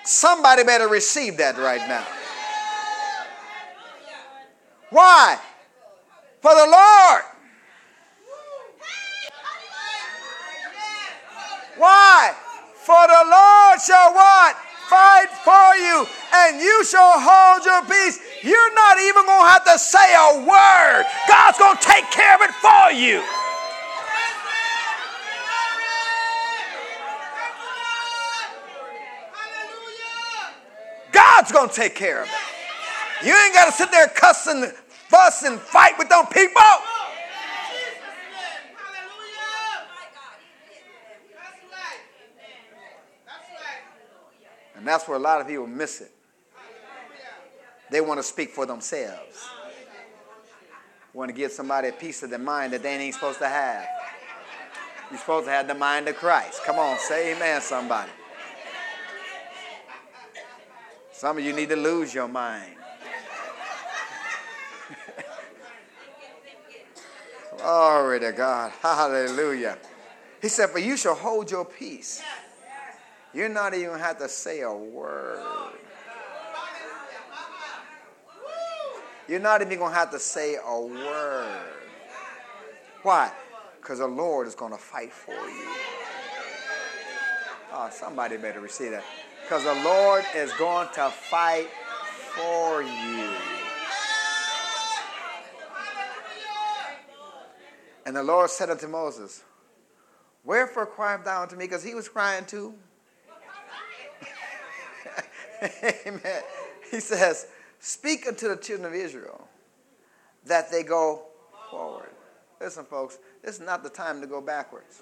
S1: Somebody better receive that right now. Why? For the Lord. Why? For the Lord shall what? Fight for you, and you shall hold your peace. You're not even going to have to say a word. God's going to take care of it for you. God's going to take care of it. You ain't got to sit there cussing, fuss, and fight with them people. And that's where a lot of people miss it. They want to speak for themselves. Want to give somebody a piece of their mind that they ain't supposed to have. You're supposed to have the mind of Christ. Come on, say amen, somebody. Some of you need to lose your mind. Glory to God. Hallelujah. He said, But you shall hold your peace. You're not even to have to say a word. You're not even going to have to say a word. Why? Because the Lord is going to fight for you. Oh, somebody better receive that. Because the Lord is going to fight for you. And the Lord said unto Moses, Wherefore criest thou unto me? Because he was crying too. Amen. He says, Speak unto the children of Israel that they go forward. Listen, folks, this is not the time to go backwards.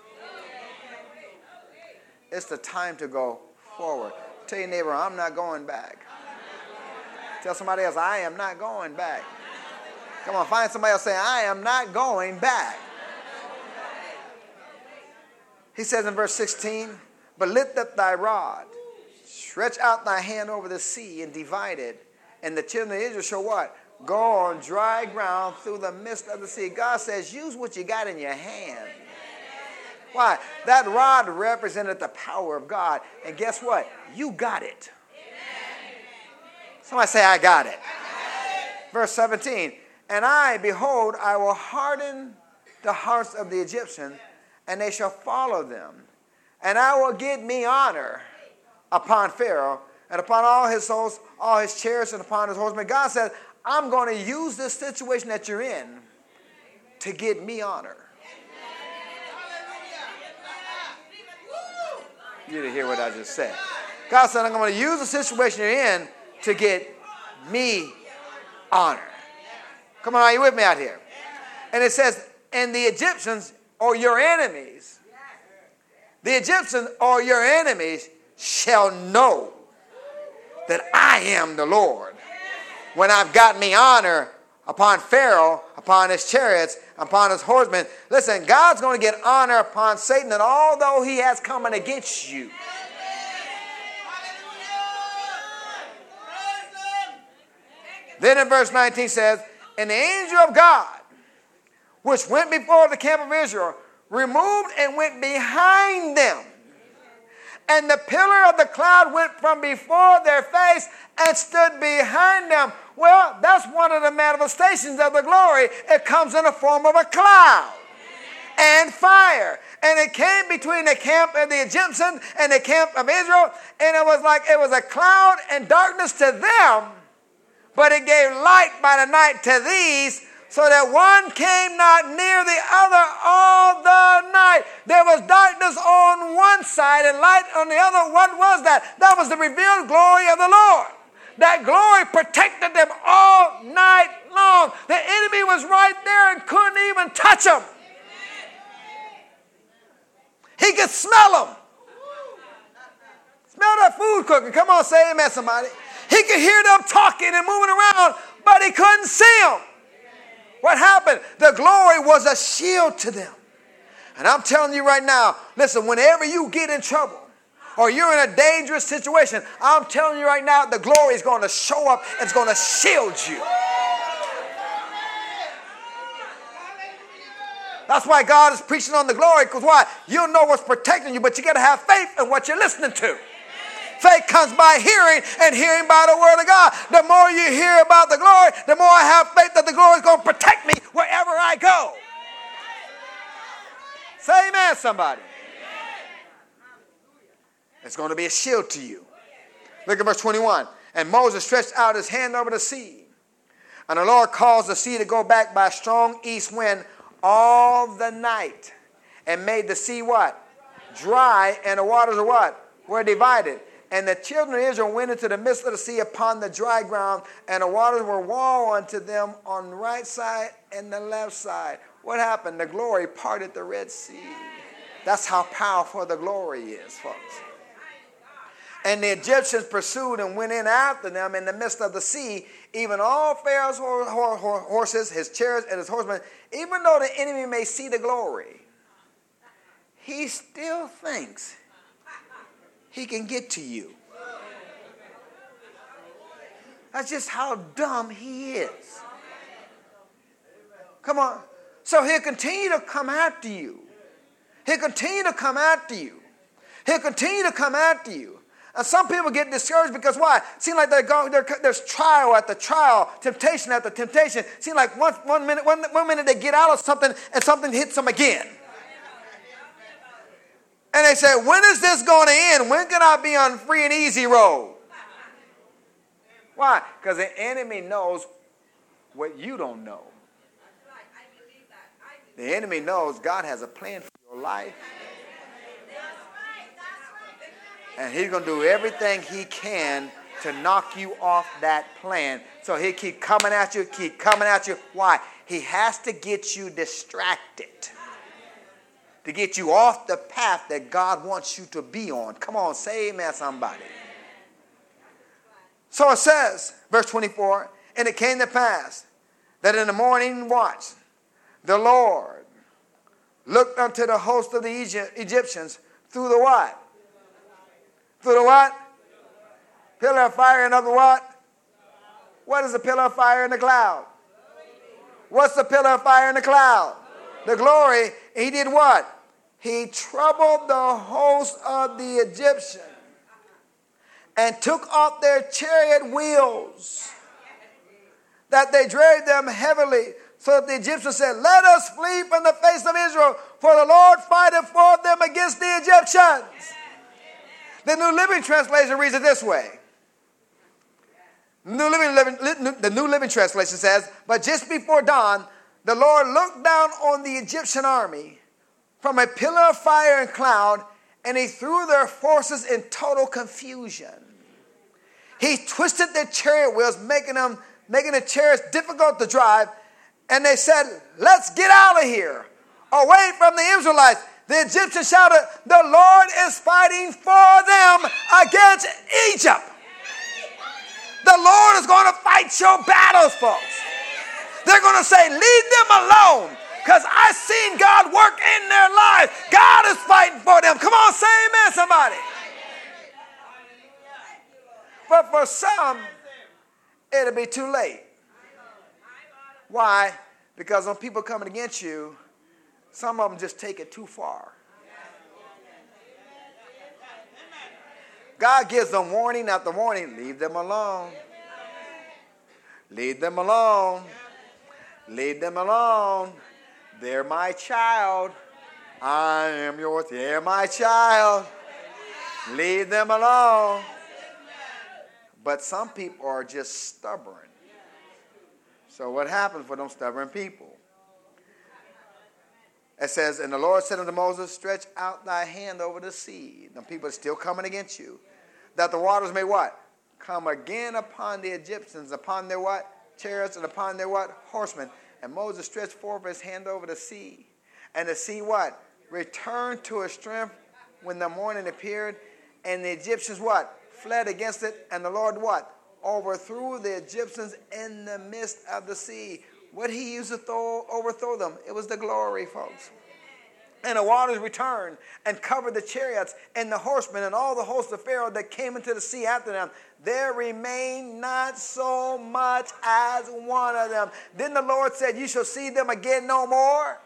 S1: It's the time to go forward. Tell your neighbor, I'm not going back. Tell somebody else, I am not going back. Come on, find somebody else say, I am not going back. He says in verse 16, But lift up thy rod, stretch out thy hand over the sea, and divide it. And the children of Israel shall what? Go on dry ground through the midst of the sea. God says, use what you got in your hand. Why? That rod represented the power of God. And guess what? You got it. Somebody say, I got it. Verse 17, and I, behold, I will harden the hearts of the Egyptians and they shall follow them. And I will give me honor upon Pharaoh and upon all his souls, all his chariots, and upon his horsemen. God said, I'm going to use this situation that you're in to get me honor. You didn't hear what I just said. God said, I'm going to use the situation you're in to get me honor. Come on, are you with me out here? And it says, and the Egyptians or your enemies, the Egyptians or your enemies shall know that I am the Lord. When I've got me honor upon Pharaoh, upon his chariots, upon his horsemen. Listen, God's going to get honor upon Satan, and although he has coming against you. Then in verse 19 says, And the angel of God which went before the camp of Israel, removed and went behind them. And the pillar of the cloud went from before their face and stood behind them. Well, that's one of the manifestations of the glory. It comes in the form of a cloud and fire. And it came between the camp of the Egyptians and the camp of Israel. And it was like it was a cloud and darkness to them, but it gave light by the night to these so that one came not near the other all the night. There was darkness on one side and light on the other. What was that? That was the revealed glory of the Lord. That glory protected them all night long. The enemy was right there and couldn't even touch them. He could smell them. Smell that food cooking. Come on, say amen, somebody. He could hear them talking and moving around, but he couldn't see them. What happened? The glory was a shield to them. And I'm telling you right now, listen, whenever you get in trouble, or you're in a dangerous situation, I'm telling you right now, the glory is going to show up. It's going to shield you. That's why God is preaching on the glory, because why? You know what's protecting you, but you got to have faith in what you're listening to. Faith comes by hearing, and hearing by the word of God. The more you hear about the glory, the more I have faith that the glory is going to protect me wherever I go. Say amen, somebody. It's going to be a shield to you. Look at verse 21. And Moses stretched out his hand over the sea. And the Lord caused the sea to go back by a strong east wind all the night. And made the sea what? Dry, and the waters are what? Were divided. And the children of Israel went into the midst of the sea upon the dry ground, and the waters were wall unto them on the right side and the left side. What happened? The glory parted the Red Sea. That's how powerful the glory is, folks. And the Egyptians pursued and went in after them in the midst of the sea, even all Pharaoh's horses, his chariots, and his horsemen. Even though the enemy may see the glory, he still thinks he can get to you. That's just how dumb he is. Come on. So he'll continue to come after you. He'll continue to come after you. He'll continue to come after you. And some people get discouraged because why? It Seem like they're going, they're, there's trial at the trial, temptation at the temptation. Seem like one, one, minute, one, one minute they get out of something and something hits them again. And they say, when is this going to end? When can I be on free and easy road? Why? Because the enemy knows what you don't know. The enemy knows God has a plan for your life. And he's going to do everything he can to knock you off that plan. So he keep coming at you, keep coming at you. Why? He has to get you distracted. To get you off the path that God wants you to be on. Come on, say amen, somebody. So it says, verse 24, and it came to pass that in the morning watch, the Lord looked unto the host of the Egyptians through the what? Through the what? Pillar of fire the what? What is the pillar of fire in the cloud? What's the pillar of fire in the cloud? The glory. He did what? He troubled the host of the Egyptians and took off their chariot wheels, that they dragged them heavily. So that the Egyptians said, Let us flee from the face of Israel, for the Lord fighteth for them against the Egyptians. The New Living Translation reads it this way. New Living, Living, the New Living Translation says, But just before dawn, the Lord looked down on the Egyptian army from a pillar of fire and cloud, and he threw their forces in total confusion. He twisted their chariot wheels, making them making the chariots difficult to drive, and they said, Let's get out of here, away from the Israelites. The Egyptians shouted, The Lord is fighting for them against Egypt. The Lord is going to fight your battles, folks. They're going to say, Leave them alone because I've seen God work in their lives. God is fighting for them. Come on, say amen, somebody. But for some, it'll be too late. Why? Because when people coming against you, some of them just take it too far. God gives them warning after warning. Leave them alone. Leave them alone. Leave them alone. They're my child. I am yours. They're my child. Leave them alone. But some people are just stubborn. So, what happens for them stubborn people? It says, And the Lord said unto Moses, Stretch out thy hand over the sea. The people are still coming against you. That the waters may what? Come again upon the Egyptians, upon their what? Chariots, and upon their what? Horsemen. And Moses stretched forth his hand over the sea. And the sea what? Returned to its strength when the morning appeared. And the Egyptians what? Fled against it. And the Lord what? Overthrew the Egyptians in the midst of the sea. What he used to throw, overthrow them? It was the glory, folks. And the waters returned and covered the chariots and the horsemen and all the hosts of Pharaoh that came into the sea after them. There remained not so much as one of them. Then the Lord said, You shall see them again no more.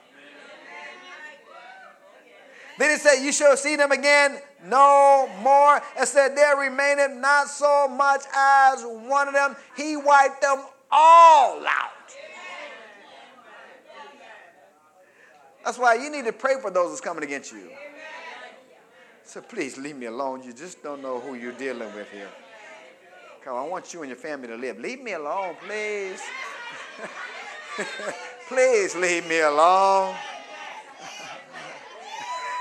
S1: Then he said, You shall see them again no more. And said, There remaineth not so much as one of them. He wiped them all out. That's why you need to pray for those that's coming against you. So please leave me alone. You just don't know who you're dealing with here. Come on, I want you and your family to live. Leave me alone, please. please leave me alone.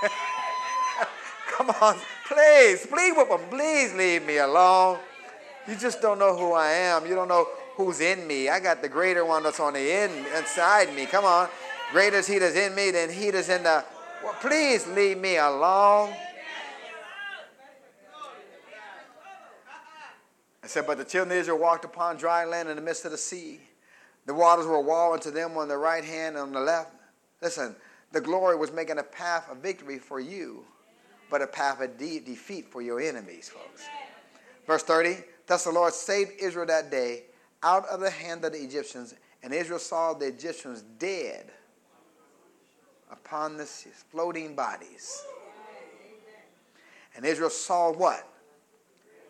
S1: Come on, please, please with them. Please leave me alone. You just don't know who I am. You don't know who's in me. I got the greater one that's on the in, inside me. Come on. Greater is he that's in me than he that's in the. Well, please leave me alone. I said, But the children of Israel walked upon dry land in the midst of the sea. The waters were a wall unto them on the right hand and on the left. Listen, the glory was making a path of victory for you, but a path of de- defeat for your enemies, folks. Verse 30 Thus the Lord saved Israel that day out of the hand of the Egyptians, and Israel saw the Egyptians dead upon the floating bodies. And Israel saw what?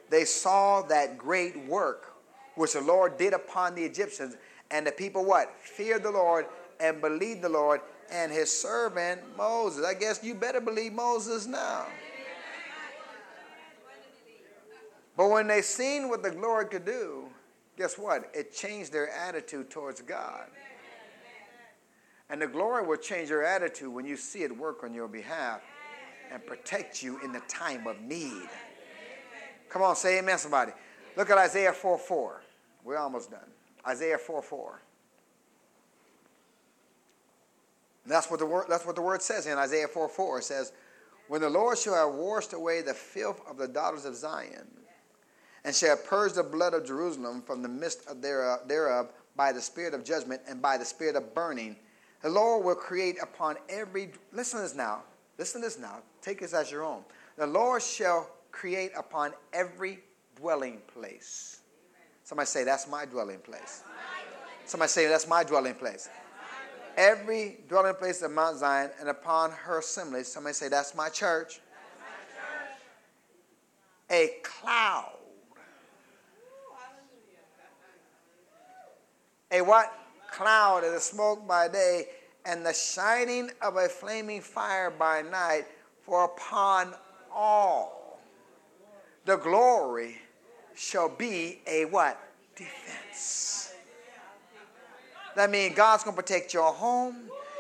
S1: They saw that great work which the Lord did upon the Egyptians. And the people what? Feared the Lord and believed the Lord and his servant Moses. I guess you better believe Moses now. But when they seen what the glory could do, guess what? It changed their attitude towards God. And the glory will change your attitude when you see it work on your behalf and protect you in the time of need. Come on, say amen, somebody. Look at Isaiah 4 4. We're almost done. Isaiah 4 4. That's what the word, that's what the word says in Isaiah 4 4. It says, When the Lord shall have washed away the filth of the daughters of Zion, and shall purge the blood of Jerusalem from the midst of thereof, thereof by the spirit of judgment and by the spirit of burning, the Lord will create upon every, listen to this now, listen to this now, take this as your own. The Lord shall create upon every dwelling place. Somebody say, That's my dwelling place. Somebody say, That's my dwelling place. Every dwelling place of Mount Zion and upon her assembly. Somebody say, That's my church. A cloud. A what? Cloud and the smoke by day and the shining of a flaming fire by night, for upon all the glory shall be a what? Defense. That means God's going to protect your home.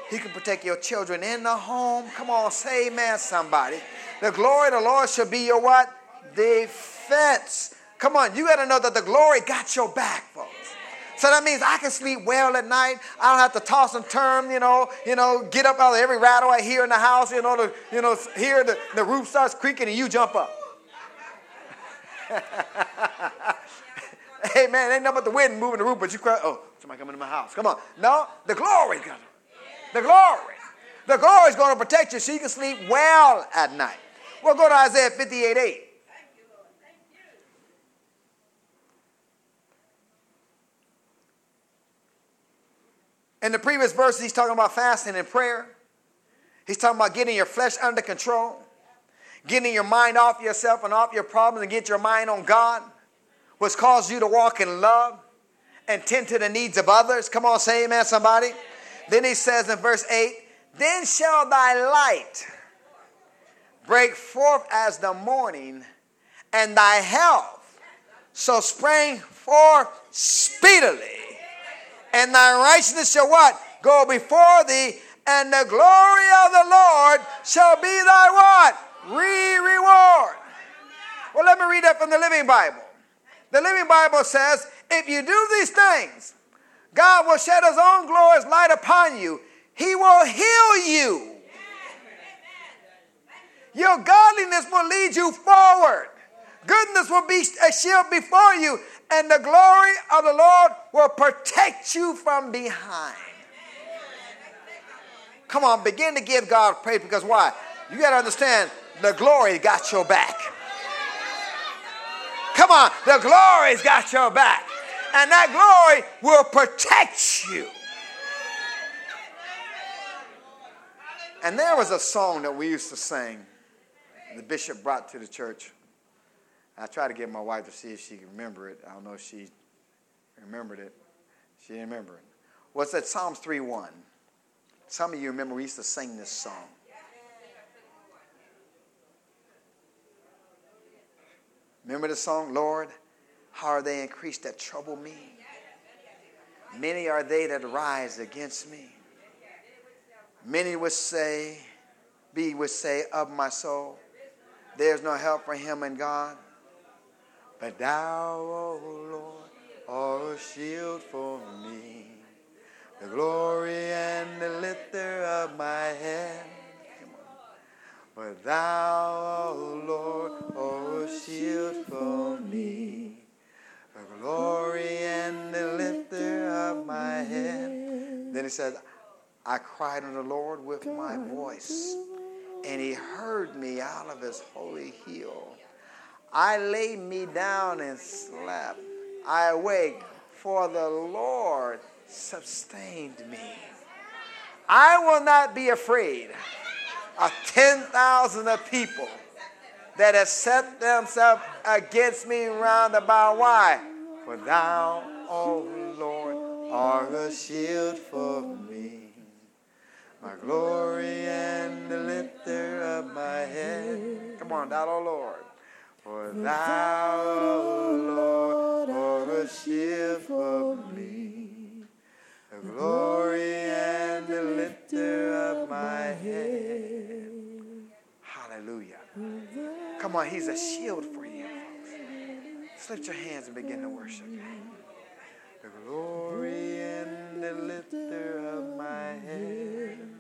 S1: He can protect your children in the home. Come on, say amen, somebody. The glory of the Lord shall be your what? Defense. Come on, you got to know that the glory got your back. So that means I can sleep well at night. I don't have to toss and turn, you know, you know, get up out of every rattle I hear in the house, you know, the, you know, hear the, the roof starts creaking and you jump up. hey man, ain't nothing but the wind moving the roof, but you cry, oh, somebody coming to my house. Come on. No, the glory The glory. The glory is going to protect you so you can sleep well at night. We'll go to Isaiah 58 8. In the previous verses, he's talking about fasting and prayer. He's talking about getting your flesh under control, getting your mind off yourself and off your problems and get your mind on God, which causes you to walk in love and tend to the needs of others. Come on, say amen, somebody. Then he says in verse 8, Then shall thy light break forth as the morning, and thy health so spring forth speedily and thy righteousness shall what? Go before thee, and the glory of the Lord shall be thy what? Re reward. Well, let me read that from the Living Bible. The Living Bible says, if you do these things, God will shed his own glorious light upon you. He will heal you. Your godliness will lead you forward. Goodness will be a shield before you, and the glory of the Lord will protect you from behind. Come on, begin to give God praise because why? You got to understand the glory got your back. Come on, the glory's got your back. And that glory will protect you. And there was a song that we used to sing, the bishop brought to the church. I tried to get my wife to see if she could remember it. I don't know if she remembered it. She didn't remember it. What's that? Psalms 3 1. Some of you remember we used to sing this song. Remember the song, Lord, how are they increased that trouble me? Many are they that rise against me. Many would say, be would say of my soul, there's no help for him in God. But thou, O Lord, art a shield for me, the glory and the lifter of my head. But thou, O Lord, art a shield for me, the glory and the lifter of my head. Then he says, I cried unto the Lord with my voice, and he heard me out of his holy hill. I lay me down and slept. I awake, for the Lord sustained me. I will not be afraid of 10,000 of people that have set themselves against me round about. Why? For thou, O Lord, art a shield for me, my glory and the lifter of my head. Come on, thou, O Lord. For thou, O Lord, art a shield for me, the glory and the lifter of my head. Hallelujah. Come on, he's a shield for you, folks. Lift your hands and begin to worship. The glory and the lifter of my head.